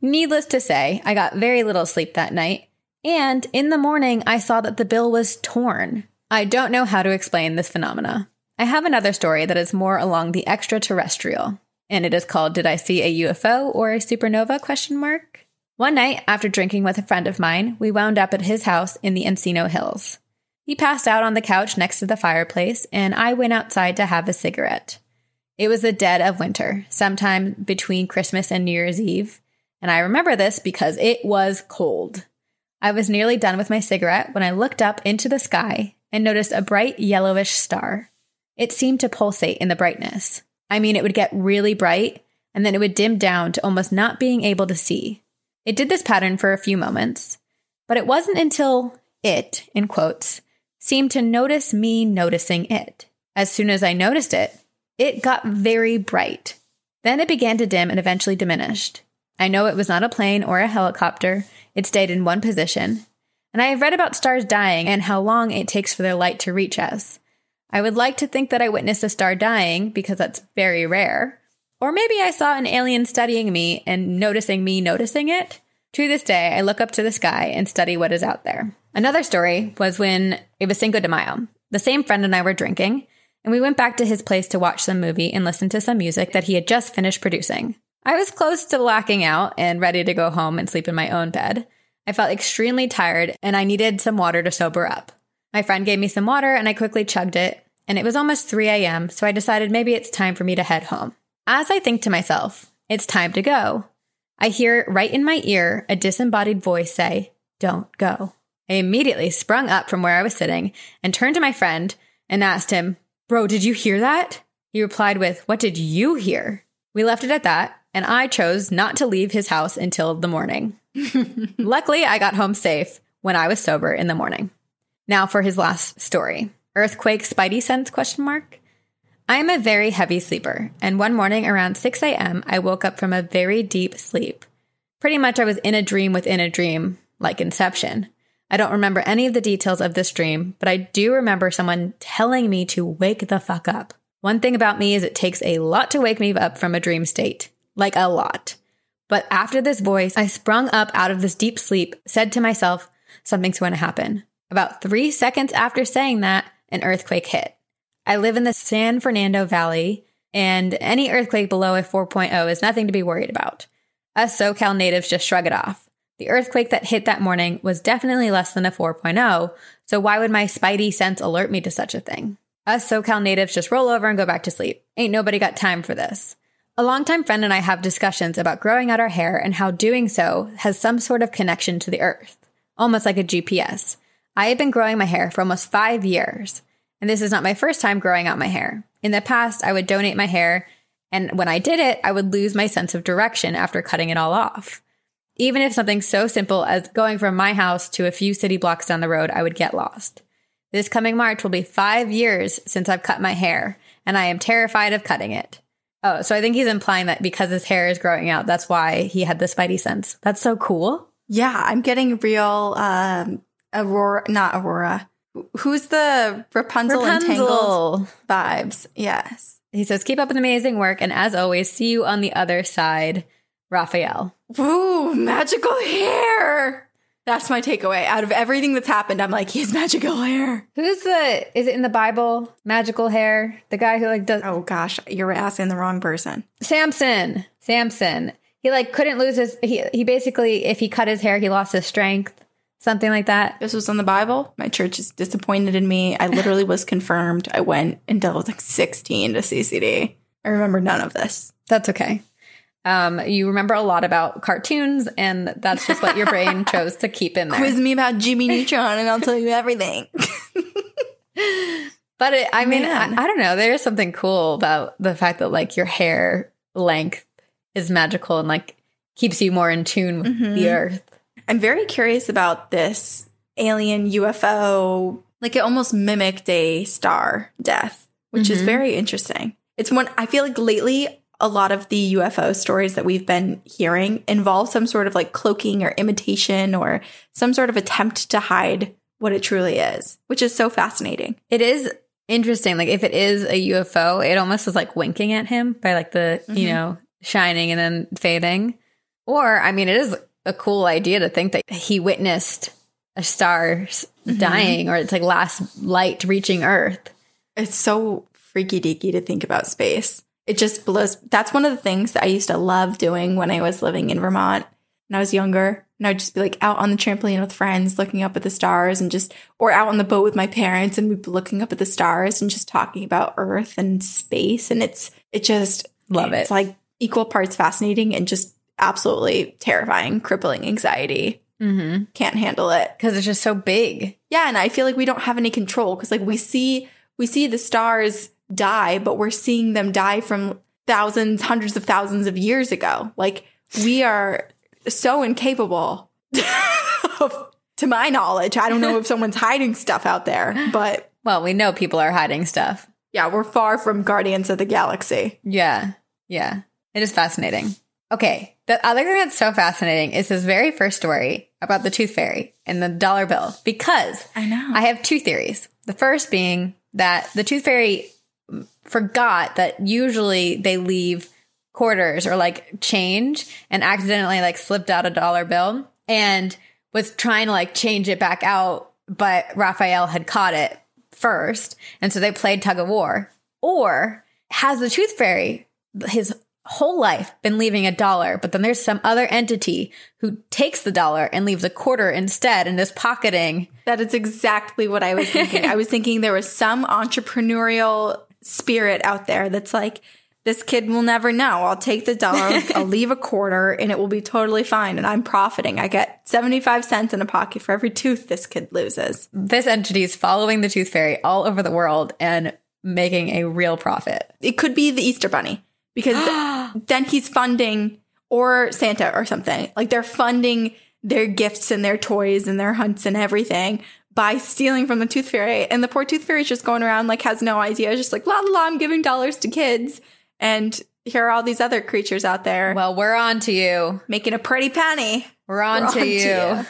Needless to say, I got very little sleep that night, and in the morning I saw that the bill was torn. I don't know how to explain this phenomena. I have another story that is more along the extraterrestrial, and it is called Did I See a UFO or a supernova question mark? One night after drinking with a friend of mine, we wound up at his house in the Encino Hills. He passed out on the couch next to the fireplace, and I went outside to have a cigarette. It was the dead of winter, sometime between Christmas and New Year's Eve, and I remember this because it was cold. I was nearly done with my cigarette when I looked up into the sky and noticed a bright yellowish star. It seemed to pulsate in the brightness. I mean, it would get really bright and then it would dim down to almost not being able to see. It did this pattern for a few moments, but it wasn't until it, in quotes, seemed to notice me noticing it. As soon as I noticed it, it got very bright. Then it began to dim and eventually diminished. I know it was not a plane or a helicopter, it stayed in one position. And I have read about stars dying and how long it takes for their light to reach us. I would like to think that I witnessed a star dying because that's very rare. Or maybe I saw an alien studying me and noticing me noticing it. To this day, I look up to the sky and study what is out there. Another story was when it was Cinco de Mayo. The same friend and I were drinking, and we went back to his place to watch some movie and listen to some music that he had just finished producing. I was close to blacking out and ready to go home and sleep in my own bed. I felt extremely tired and I needed some water to sober up. My friend gave me some water and I quickly chugged it and it was almost 3 a.m., so I decided maybe it's time for me to head home. As I think to myself, it's time to go, I hear right in my ear a disembodied voice say, Don't go. I immediately sprung up from where I was sitting and turned to my friend and asked him, Bro, did you hear that? He replied with, What did you hear? We left it at that, and I chose not to leave his house until the morning. Luckily, I got home safe when I was sober in the morning. Now for his last story. Earthquake spidey sense question mark? I am a very heavy sleeper, and one morning around 6 a.m., I woke up from a very deep sleep. Pretty much I was in a dream within a dream, like Inception. I don't remember any of the details of this dream, but I do remember someone telling me to wake the fuck up. One thing about me is it takes a lot to wake me up from a dream state. Like a lot. But after this voice, I sprung up out of this deep sleep, said to myself, something's going to happen. About three seconds after saying that, an earthquake hit. I live in the San Fernando Valley, and any earthquake below a 4.0 is nothing to be worried about. Us SoCal natives just shrug it off. The earthquake that hit that morning was definitely less than a 4.0, so why would my spidey sense alert me to such a thing? Us SoCal natives just roll over and go back to sleep. Ain't nobody got time for this. A longtime friend and I have discussions about growing out our hair and how doing so has some sort of connection to the earth, almost like a GPS. I have been growing my hair for almost five years, and this is not my first time growing out my hair. In the past, I would donate my hair, and when I did it, I would lose my sense of direction after cutting it all off. Even if something so simple as going from my house to a few city blocks down the road, I would get lost. This coming March will be five years since I've cut my hair, and I am terrified of cutting it. Oh, so I think he's implying that because his hair is growing out, that's why he had the spidey sense. That's so cool. Yeah, I'm getting real um, Aurora, not Aurora. Who's the Rapunzel, Rapunzel. entangled vibes? Yes. He says, keep up an amazing work. And as always, see you on the other side, Raphael. Woo, magical hair. That's my takeaway. Out of everything that's happened, I'm like, he has magical hair. Who's the? Is it in the Bible? Magical hair. The guy who like does Oh gosh, you're asking the wrong person. Samson. Samson. He like couldn't lose his. He he basically, if he cut his hair, he lost his strength. Something like that. This was in the Bible. My church is disappointed in me. I literally was confirmed. I went until I was like 16 to CCD. I remember none of this. That's okay. Um, you remember a lot about cartoons, and that's just what your brain chose to keep in there. Quiz me about Jimmy Neutron and I'll tell you everything. But it, I mean, I, I don't know. There is something cool about the fact that like your hair length is magical and like keeps you more in tune with the Mhm. earth. I'm very curious about this alien UFO. Like it almost mimicked a star death, which is Mhm. very interesting. It's one I feel like lately a lot of the UFO stories that we've been hearing involve some sort of like cloaking or imitation or some sort of attempt to hide what it truly is, which is so fascinating. It is interesting. Like if it is a UFO, it almost is like winking at him by like the you Mhm. know shining and then fading. Or I mean, it is a cool idea to think that he witnessed a star Mhm. dying or it's like last light reaching Earth. It's so freaky deaky to think about space. It just blows. That's one of the things that I used to love doing when I was living in Vermont when I was younger. And I'd just be like out on the trampoline with friends, looking up at the stars and just, or out on the boat with my parents and we'd be looking up at the stars and just talking about Earth and space. And it's, it just, Love it. It's like equal parts fascinating and just absolutely terrifying, crippling anxiety. Mm-hmm. Can't handle it. Because it's just so big. Yeah, and I feel like we don't have any control because like we see we see the stars die, but we're seeing them die from thousands, hundreds of thousands of years ago. Like we are so incapable of, to my knowledge. I don't know if someone's hiding stuff out there, but Well, we know people are hiding stuff. yeah, we're far from Guardians of the Galaxy. Yeah. Yeah. It is fascinating. Okay. The other thing that's so fascinating is his very first story about the tooth fairy and the dollar bill because I know. I have two theories. The first being that the tooth fairy forgot that usually they leave quarters or like change and accidentally like slipped out a dollar bill and was trying to like change it back out, but Raphael had caught it first. And so they played tug of war. Or has the tooth fairy his whole life been leaving a dollar, but then there's some other entity who takes the dollar and leaves a quarter instead and is pocketing That is exactly what I was thinking. I was thinking there was some entrepreneurial spirit out there that's like, this kid will never know. I'll take the dollar, I'll leave a quarter, and it will be totally fine. And I'm profiting. I get 75 cents in a pocket for every tooth this kid loses. this entity is following the tooth fairy all over the world and making a real profit. It could be the Easter Bunny because then he's funding, or Santa or something. Like they're funding their gifts and their toys and their hunts and everything by stealing from the tooth fairy. And the poor tooth fairy is just going around like has no idea, just like la la la, I'm giving dollars to kids. And here are all these other creatures out there Well, we're on to you. making a pretty penny. We're on We're to on you.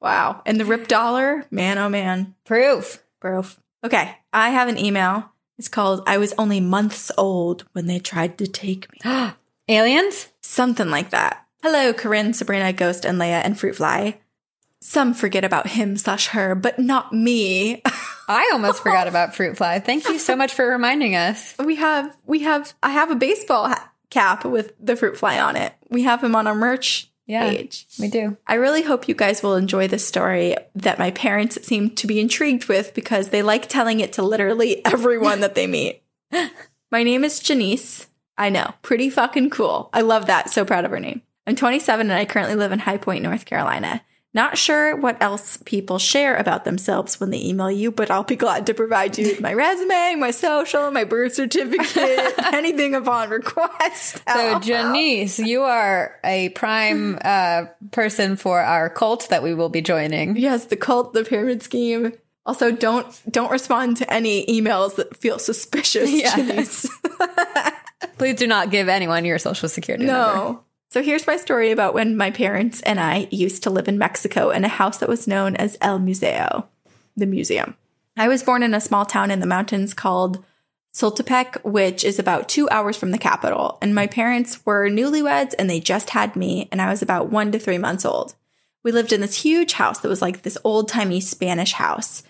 Wow. And the rip dollar, man, oh man. Proof. proof. Okay. I have an email. It's called I was only months old when they tried to take me. Aliens? Something like that. Hello, Corinne, Sabrina, Ghost, and Leia, and Fruitfly. Some forget about him slash her, but not me. I almost forgot about fruit fly. Thank you so much for reminding us. we have, we have, I have a baseball cap with the fruit fly on it. We have him on our merch Yeah. page. We do. I really hope you guys will enjoy this story that my parents seem to be intrigued with because they like telling it to literally everyone that they meet. My name is Janice. I know, pretty fucking cool. I love that. So proud of her name. I'm 27 and I currently live in High Point, North Carolina. Not sure what else people share about themselves when they email you, but I'll be glad to provide you with my resume, my social, my birth certificate, anything upon request. So, Janice, you are a prime uh, person for our cult that we will be joining. Yes, the cult, the pyramid scheme. Also, don't don't respond to any emails that feel suspicious. Yes. Janice. Please do not give anyone your social security number. So here's my story about when my parents and I used to live in Mexico in a house that was known as El Museo, the museum. I was born in a small town in the mountains called Sultepec, which is about two hours from the capital. And my parents were newlyweds and they just had me, and I was about one to three months old. We lived in this huge house that was like this old timey Spanish house.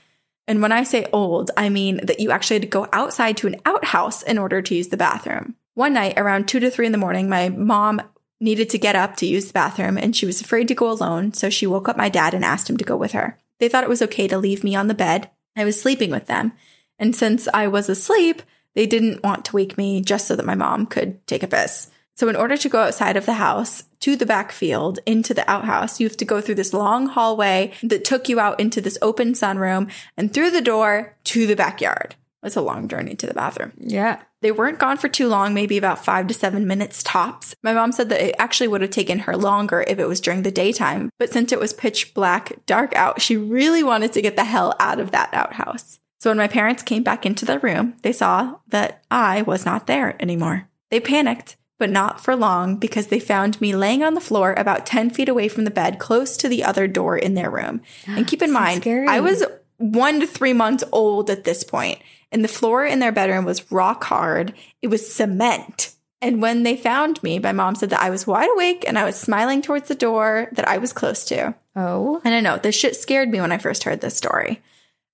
And when I say old, I mean that you actually had to go outside to an outhouse in order to use the bathroom. One night around two to three in the morning, my mom needed to get up to use the bathroom and she was afraid to go alone. So she woke up my dad and asked him to go with her. They thought it was okay to leave me on the bed. I was sleeping with them. And since I was asleep, they didn't want to wake me just so that my mom could take a piss. So, in order to go outside of the house to the back field into the outhouse, you have to go through this long hallway that took you out into this open sunroom and through the door to the backyard. It's a long journey to the bathroom. Yeah. They weren't gone for too long, maybe about five to seven minutes tops. My mom said that it actually would have taken her longer if it was during the daytime, but since it was pitch black, dark out, she really wanted to get the hell out of that outhouse. So when my parents came back into the room, they saw that I was not there anymore. They panicked, but not for long because they found me laying on the floor about 10 feet away from the bed, close to the other door in their room. And keep in So mind, scary. I was one to three months old at this point, and the floor in their bedroom was rock hard. It was cement. And when they found me, my mom said that I was wide awake and I was smiling towards the door that I was close to. Oh. And I know this shit scared me when I first heard this story.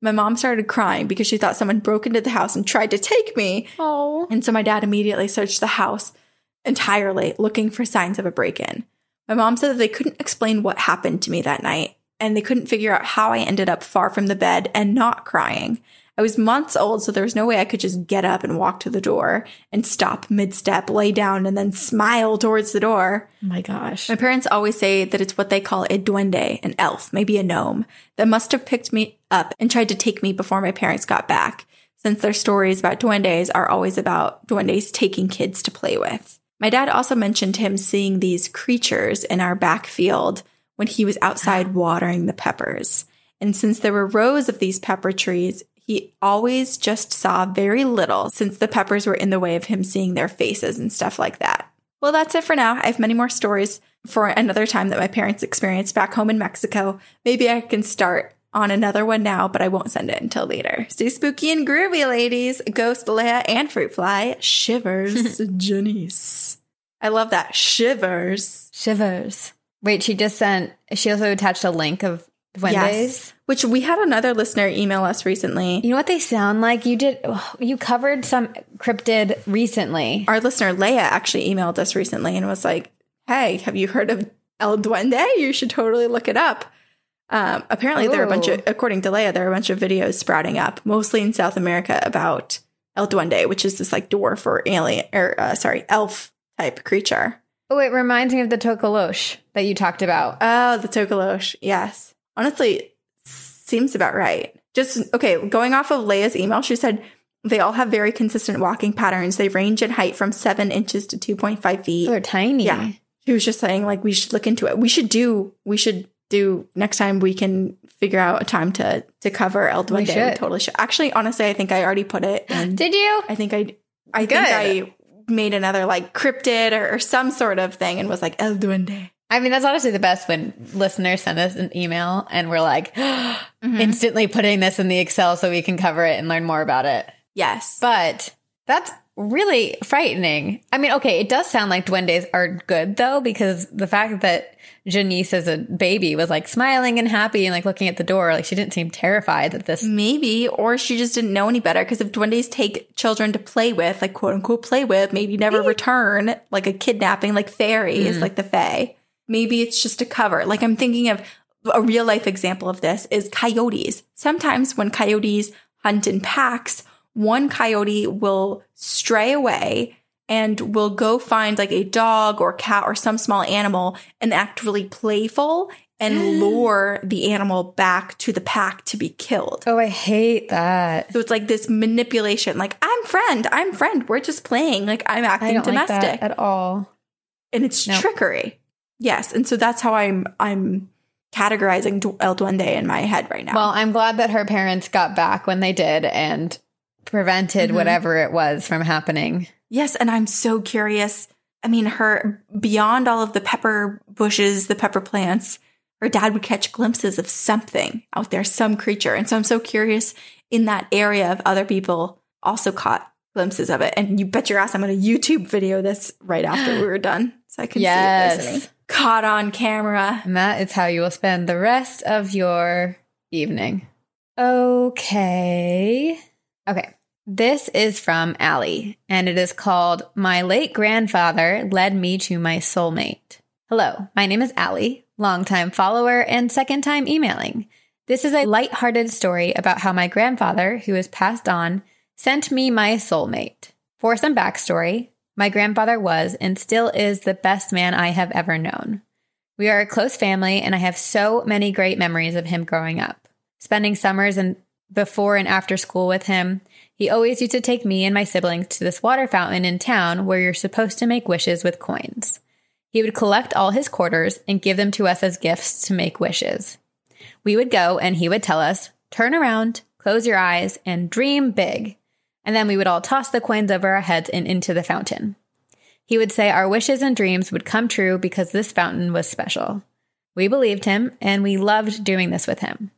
My mom started crying because she thought someone broke into the house and tried to take me. Oh. And so my dad immediately searched the house entirely looking for signs of a break in. My mom said that they couldn't explain what happened to me that night and they couldn't figure out how I ended up far from the bed and not crying. I was months old, so there was no way I could just get up and walk to the door and stop mid step, lay down, and then smile towards the door. Oh my gosh. My parents always say that it's what they call a duende, an elf, maybe a gnome, that must have picked me up and tried to take me before my parents got back, since their stories about duendes are always about duendes taking kids to play with. My dad also mentioned him seeing these creatures in our back field when he was outside watering the peppers. And since there were rows of these pepper trees, he always just saw very little since the peppers were in the way of him seeing their faces and stuff like that. Well, that's it for now. I have many more stories for another time that my parents experienced back home in Mexico. Maybe I can start on another one now, but I won't send it until later. Stay spooky and groovy, ladies. Ghost Leia and Fruit Fly. Shivers, Janice. I love that. Shivers. Shivers. Wait, she just sent, she also attached a link of duendes. Yes. Which we had another listener email us recently. You know what they sound like? You did, you covered some cryptid recently. Our listener Leia actually emailed us recently and was like, "Hey, have you heard of El Duende? You should totally look it up." Um, apparently, there are a bunch of, Oh. according to Leia, there are a bunch of videos sprouting up, mostly in South America, about El Duende, which is this like dwarf or alien, or uh, sorry, elf type creature. Oh, it reminds me of the Tokolosh that you talked about. Oh, the Tokolosh. Yes. Honestly, seems about right. Just, okay, going off of Leia's email, she said they all have very consistent walking patterns. They range in height from seven inches to 2.5 feet. They're tiny. Yeah. She was just saying, like, we should look into it. We should do, we should do next time we can figure out a time to to cover El Duende. We, should. totally should. Actually, honestly, I think I already put it. And Did you? I think I, I Good. think I made another like cryptid or, or some sort of thing and was like El Duende. I mean, that's honestly the best when listeners send us an email and we're like Mm-hmm. instantly putting this in the Excel so we can cover it and learn more about it. Yes. But that's really frightening. I mean, okay, it does sound like duendes are good though, because the fact that Janice as a baby was like smiling and happy and like looking at the door, like she didn't seem terrified that this. Maybe, or she just didn't know any better. Because if duendes take children to play with, like quote unquote play with, maybe never return, like a kidnapping, like fairies, like the fae. Maybe it's just a cover. Like I'm thinking of a real life example of this is coyotes. Sometimes when coyotes hunt in packs, one coyote will stray away and will go find like a dog or cat or some small animal and act really playful and lure the animal back to the pack to be killed. Oh, I hate that. So it's like this manipulation, like I'm friend, I'm friend, we're just playing, like I'm I acting like domestic, that at all. and it's Nope. trickery. Yes, and so that's how I'm I'm categorizing El Duende in my head right now. Well, I'm glad that her parents got back when they did and prevented Mhm. whatever it was from happening. yes, and I'm so curious. I mean, her beyond all of the pepper bushes, the pepper plants, her dad would catch glimpses of something out there, some creature, and so I'm so curious in that area of other people also caught glimpses of it. And you bet your ass I'm going to YouTube video this right after we were done, so I can see it Yes. listening. Caught on camera. And that is how you will spend the rest of your evening. Okay. Okay. This is from Allie, and it is called My Late Grandfather Led Me to My Soulmate. Hello, my name is Allie, longtime follower and second time emailing. This is a light-hearted story about how my grandfather, who has passed on, sent me my soulmate. For some backstory, my grandfather was and still is the best man I have ever known. We are a close family, and I have so many great memories of him growing up. Spending summers and before and after school with him, he always used to take me and my siblings to this water fountain in town where you're supposed to make wishes with coins. He would collect all his quarters and give them to us as gifts to make wishes. We would go and he would tell us, turn around, close your eyes, and dream big. And then we would all toss the coins over our heads and into the fountain. He would say our wishes and dreams would come true because this fountain was special. We believed him and we loved doing this with him.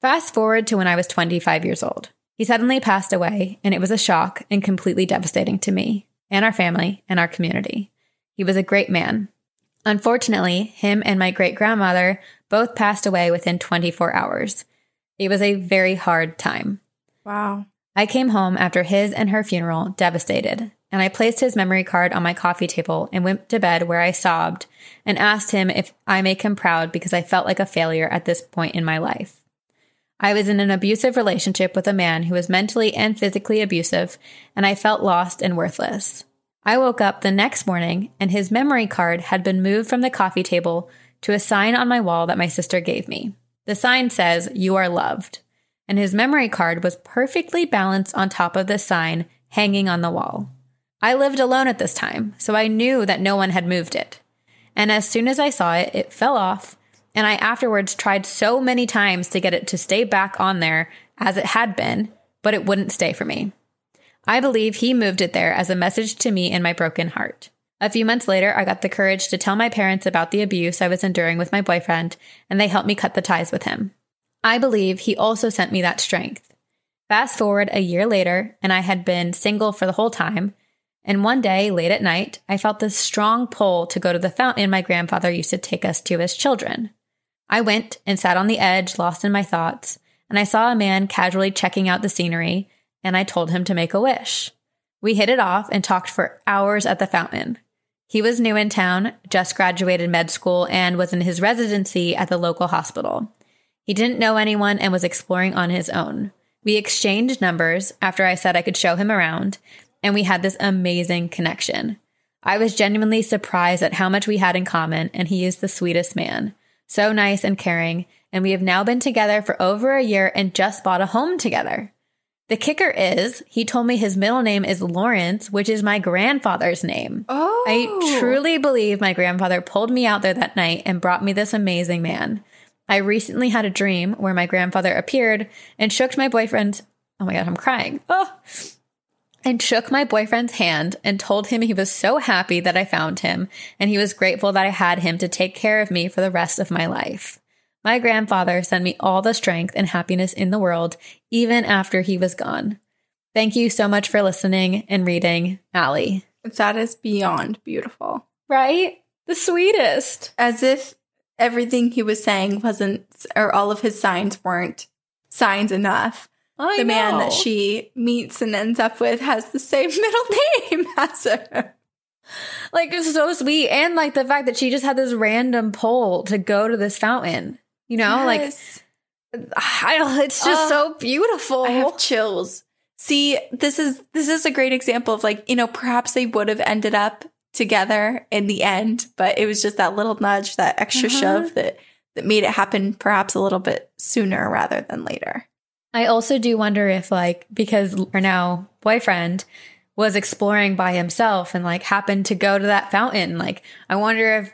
Fast forward to when I was 25 years old. He suddenly passed away, and it was a shock and completely devastating to me and our family and our community. He was a great man. Unfortunately, him and my great grandmother both passed away within 24 hours. It was a very hard time. Wow. I came home after his and her funeral devastated, and I placed his memory card on my coffee table and went to bed where I sobbed and asked him if I make him proud because I felt like a failure at this point in my life. I was in an abusive relationship with a man who was mentally and physically abusive, and I felt lost and worthless. I woke up the next morning and his memory card had been moved from the coffee table to a sign on my wall that my sister gave me. The sign says, You are loved. And his memory card was perfectly balanced on top of the sign hanging on the wall. I lived alone at this time, so I knew that no one had moved it. And as soon as I saw it, it fell off and I afterwards tried so many times to get it to stay back on there as it had been, but it wouldn't stay for me. I believe he moved it there as a message to me in my broken heart. A few months later, I got the courage to tell my parents about the abuse I was enduring with my boyfriend, and they helped me cut the ties with him. I believe he also sent me that strength. Fast forward a year later, and I had been single for the whole time. And one day, late at night, I felt this strong pull to go to the fountain my grandfather used to take us to as children. I went and sat on the edge, lost in my thoughts, and I saw a man casually checking out the scenery, and I told him to make a wish. We hit it off and talked for hours at the fountain. He was new in town, just graduated med school, and was in his residency at the local hospital. He didn't know anyone and was exploring on his own. We exchanged numbers after I said I could show him around, and we had this amazing connection. I was genuinely surprised at how much we had in common, and he is the sweetest man so nice and caring, and we have now been together for over a year and just bought a home together. The kicker is, he told me his middle name is Lawrence, which is my grandfather's name. Oh. I truly believe my grandfather pulled me out there that night and brought me this amazing man. I recently had a dream where my grandfather appeared and shook my boyfriend's. Oh my God, I'm crying. Oh, and shook my boyfriend's hand and told him he was so happy that I found him and he was grateful that I had him to take care of me for the rest of my life. My grandfather sent me all the strength and happiness in the world, even after he was gone. Thank you so much for listening and reading, Allie. That is beyond beautiful. Right? The sweetest. As if everything he was saying wasn't, or all of his signs weren't signs enough. I the man that she meets and ends up with has the same middle name as her. like it's so sweet and like the fact that she just had this random pull to go to this fountain you know Yes. like I, it's just Oh, so beautiful I have chills. See, this is this is a great example of like, you know, perhaps they would have ended up together in the end, but it was just that little nudge, that extra Uh-huh. shove that that made it happen perhaps a little bit sooner rather than later. i also do wonder if like because her now boyfriend was exploring by himself and like happened to go to that fountain like i wonder if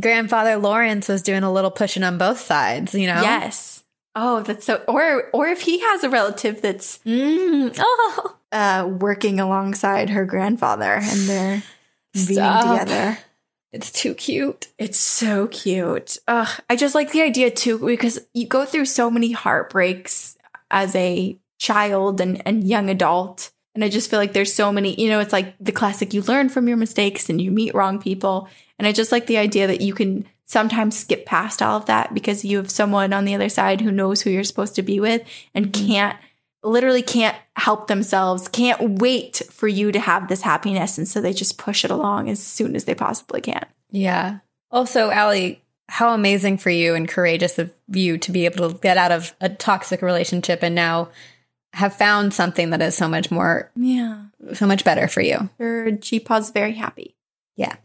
grandfather lawrence was doing a little pushing on both sides you know Yes. Oh, that's so or or if he has a relative that's mm. oh uh working alongside her grandfather and they're being together. it's too cute It's so cute. Ugh, I just like the idea too because you go through so many heartbreaks as a child and, and young adult. And I just feel like there's so many, you know, it's like the classic you learn from your mistakes and you meet wrong people. And I just like the idea that you can sometimes skip past all of that because you have someone on the other side who knows who you're supposed to be with and Mm-hmm. can't literally can't help themselves, can't wait for you to have this happiness. And so they just push it along as soon as they possibly can. Yeah. Also, Allie, how amazing for you and courageous of you to be able to get out of a toxic relationship and now have found something that is so much more, Yeah. so much better for you. Your G-Pod's very happy. Yeah.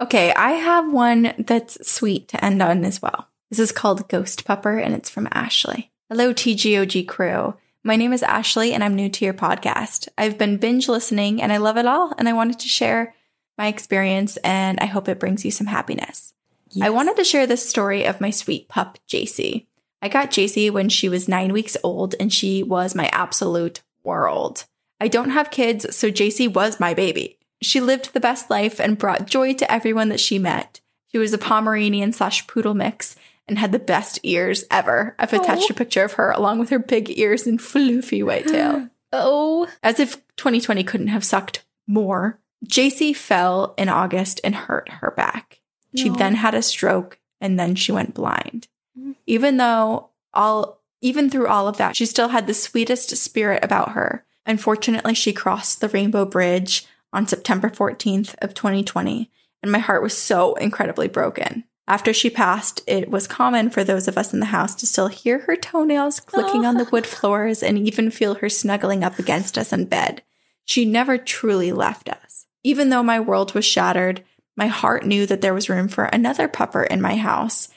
Okay, I have one that's sweet to end on as well. This is called Ghost Pupper and it's from Ashley. Hello, TGOG crew. My name is Ashley and I'm new to your podcast. I've been binge listening and I love it all and I wanted to share my experience and I hope it brings you some happiness. I wanted to share this story of my sweet pup, JC. I got JC when she was nine weeks old and she was my absolute world. I don't have kids, so JC was my baby. She lived the best life and brought joy to everyone that she met. She was a Pomeranian slash poodle mix and had the best ears ever. I've attached Oh. a picture of her along with her big ears and floofy white tail. Oh, As if 2020 couldn't have sucked more. JC fell in August and hurt her back. She No. then had a stroke and then she went blind. Mm. Even though all even through all of that, she still had the sweetest spirit about her. Unfortunately, she crossed the Rainbow Bridge on September 14th of 2020, and my heart was so incredibly broken. After she passed, it was common for those of us in the house to still hear her toenails clicking on the oh. wood floors and even feel her snuggling up against us in bed. She never truly left us. Even though my world was shattered, my heart knew that there was room for another pupper in my house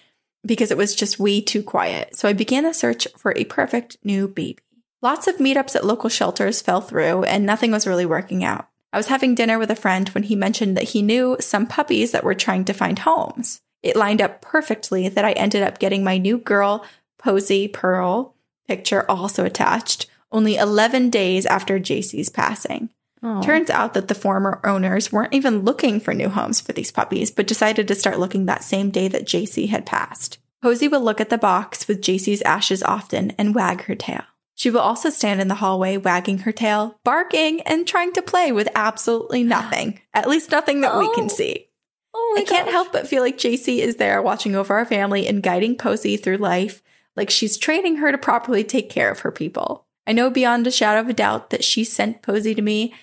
because it was just way too quiet. So I began the search for a perfect new baby. Lots of meetups at local shelters fell through and nothing was really working out. I was having dinner with a friend when he mentioned that he knew some puppies that were trying to find homes. It lined up perfectly that I ended up getting my new girl, Posy Pearl, picture also attached, only 11 days after JC's passing. Oh. Turns out that the former owners weren't even looking for new homes for these puppies, but decided to start looking that same day that JC had passed. Posy will look at the box with JC's ashes often and wag her tail. She will also stand in the hallway wagging her tail, barking, and trying to play with absolutely nothing. At least nothing that we Oh. can see. Oh I can't gosh. help but feel like JC is there watching over our family and guiding Posy through life, like she's training her to properly take care of her people. I know beyond a shadow of a doubt that she sent Posy to me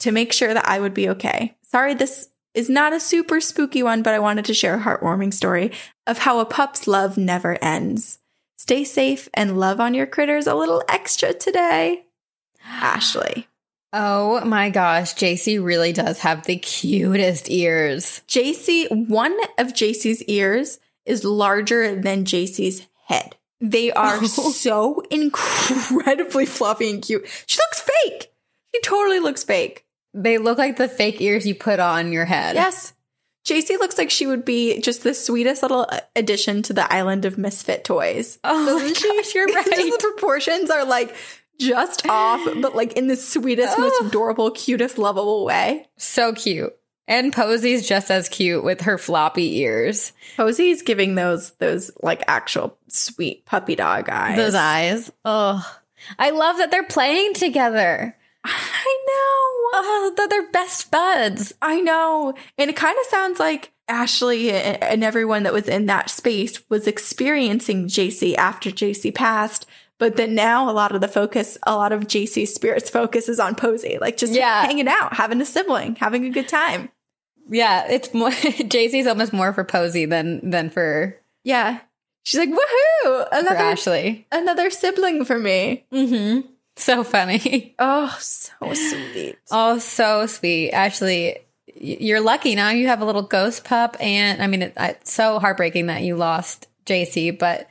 to make sure that I would be okay. Sorry, this is not a super spooky one, but I wanted to share a heartwarming story of how a pup's love never ends. Stay safe and love on your critters a little extra today. Ashley. Oh my gosh, JC really does have the cutest ears. JC, one of JC's ears is larger than JC's head. They are Oh. so incredibly fluffy and cute. She looks fake. She totally looks fake. They look like the fake ears you put on your head. Yes. JC looks like she would be just the sweetest little addition to the island of misfit toys. Oh my she? gosh, you're right. the proportions are like just off, but like in the sweetest, Oh. most adorable, cutest, lovable way. So cute. And Posy's just as cute with her floppy ears. Posy's giving those those like actual sweet puppy dog eyes. Those eyes. Oh. I love that they're playing together. I know. Oh, that they're best buds. I know. And it kind of sounds like Ashley and everyone that was in that space was experiencing JC after JC passed. But then now a lot of the focus, a lot of JC's spirits focus is on Posy, like just Yeah. hanging out, having a sibling, having a good time. Yeah, it's more JC's almost more for Posy than than for, Yeah. She's like, woohoo! for Another Ashley. another sibling for me. Mm-hmm. So funny. Oh, so sweet. Oh, so sweet. Ashley, you're lucky now. You have a little ghost pup, and I mean, it, it's so heartbreaking that you lost JC, but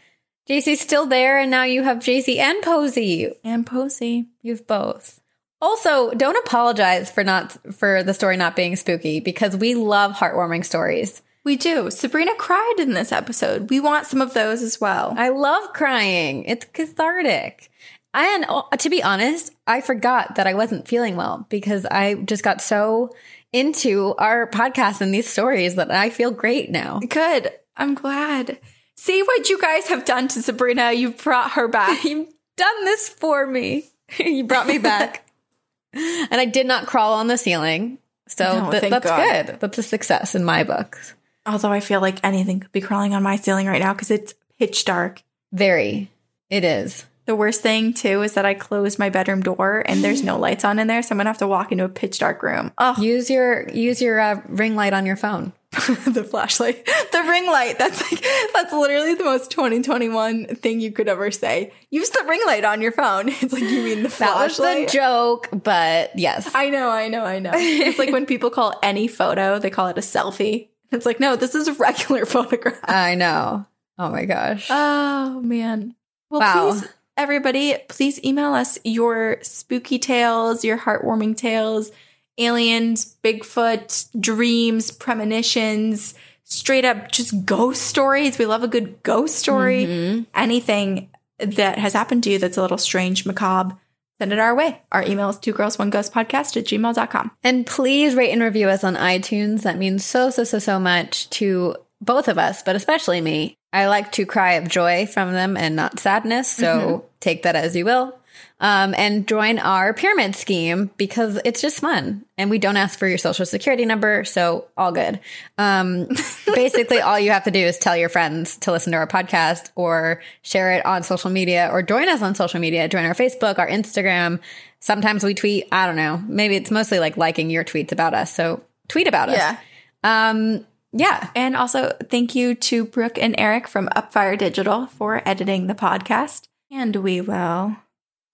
JC's still there, and now you have JC and Posy. And Posy. You have both. Also, don't apologize for not for the story not being spooky because we love heartwarming stories. We do. Sabrina cried in this episode. We want some of those as well. I love crying. It's cathartic. And uh, to be honest, I forgot that I wasn't feeling well because I just got so into our podcast and these stories that I feel great now. Good. I'm glad. See what you guys have done to Sabrina. You've brought her back. You've done this for me. you brought me back. and I did not crawl on the ceiling. So No, th- that's God. good. That's a success in my books. Although I feel like anything could be crawling on my ceiling right now because it's pitch dark. Very. It is. The worst thing too is that I closed my bedroom door and there's no lights on in there, so I'm gonna have to walk into a pitch dark room. Oh, Use your use your uh, ring light on your phone. the flashlight, the ring light. That's like that's literally the most 2021 thing you could ever say. Use the ring light on your phone. It's like you mean the flashlight. That was the joke, but yes. I know, I know, I know. It's like when people call any photo, they call it a selfie. It's like no, this is a regular photograph. I know. Oh my gosh. Oh man. Well, Wow. please, everybody, please email us your spooky tales, your heartwarming tales, aliens, Bigfoot, dreams, premonitions, straight up just ghost stories. We love a good ghost story. Mhm. Anything that has happened to you that's a little strange, macabre, send it our way. Our email is two girls, one ghost podcast at gmail.com. And please rate and review us on iTunes. That means so, so, so, so much to both of us, but especially me. I like to cry of joy from them and not sadness. So take that as you will. Um, and join our pyramid scheme because it's just fun. And we don't ask for your social security number. So all good. Um, basically, all you have to do is tell your friends to listen to our podcast or share it on social media or join us on social media. Join our Facebook, our Instagram. Sometimes we tweet. I don't know. Maybe it's mostly like liking your tweets about us. So tweet about us. Yeah. Um, yeah. And also, thank you to Brooke and Eric from Upfire Digital for editing the podcast. And we will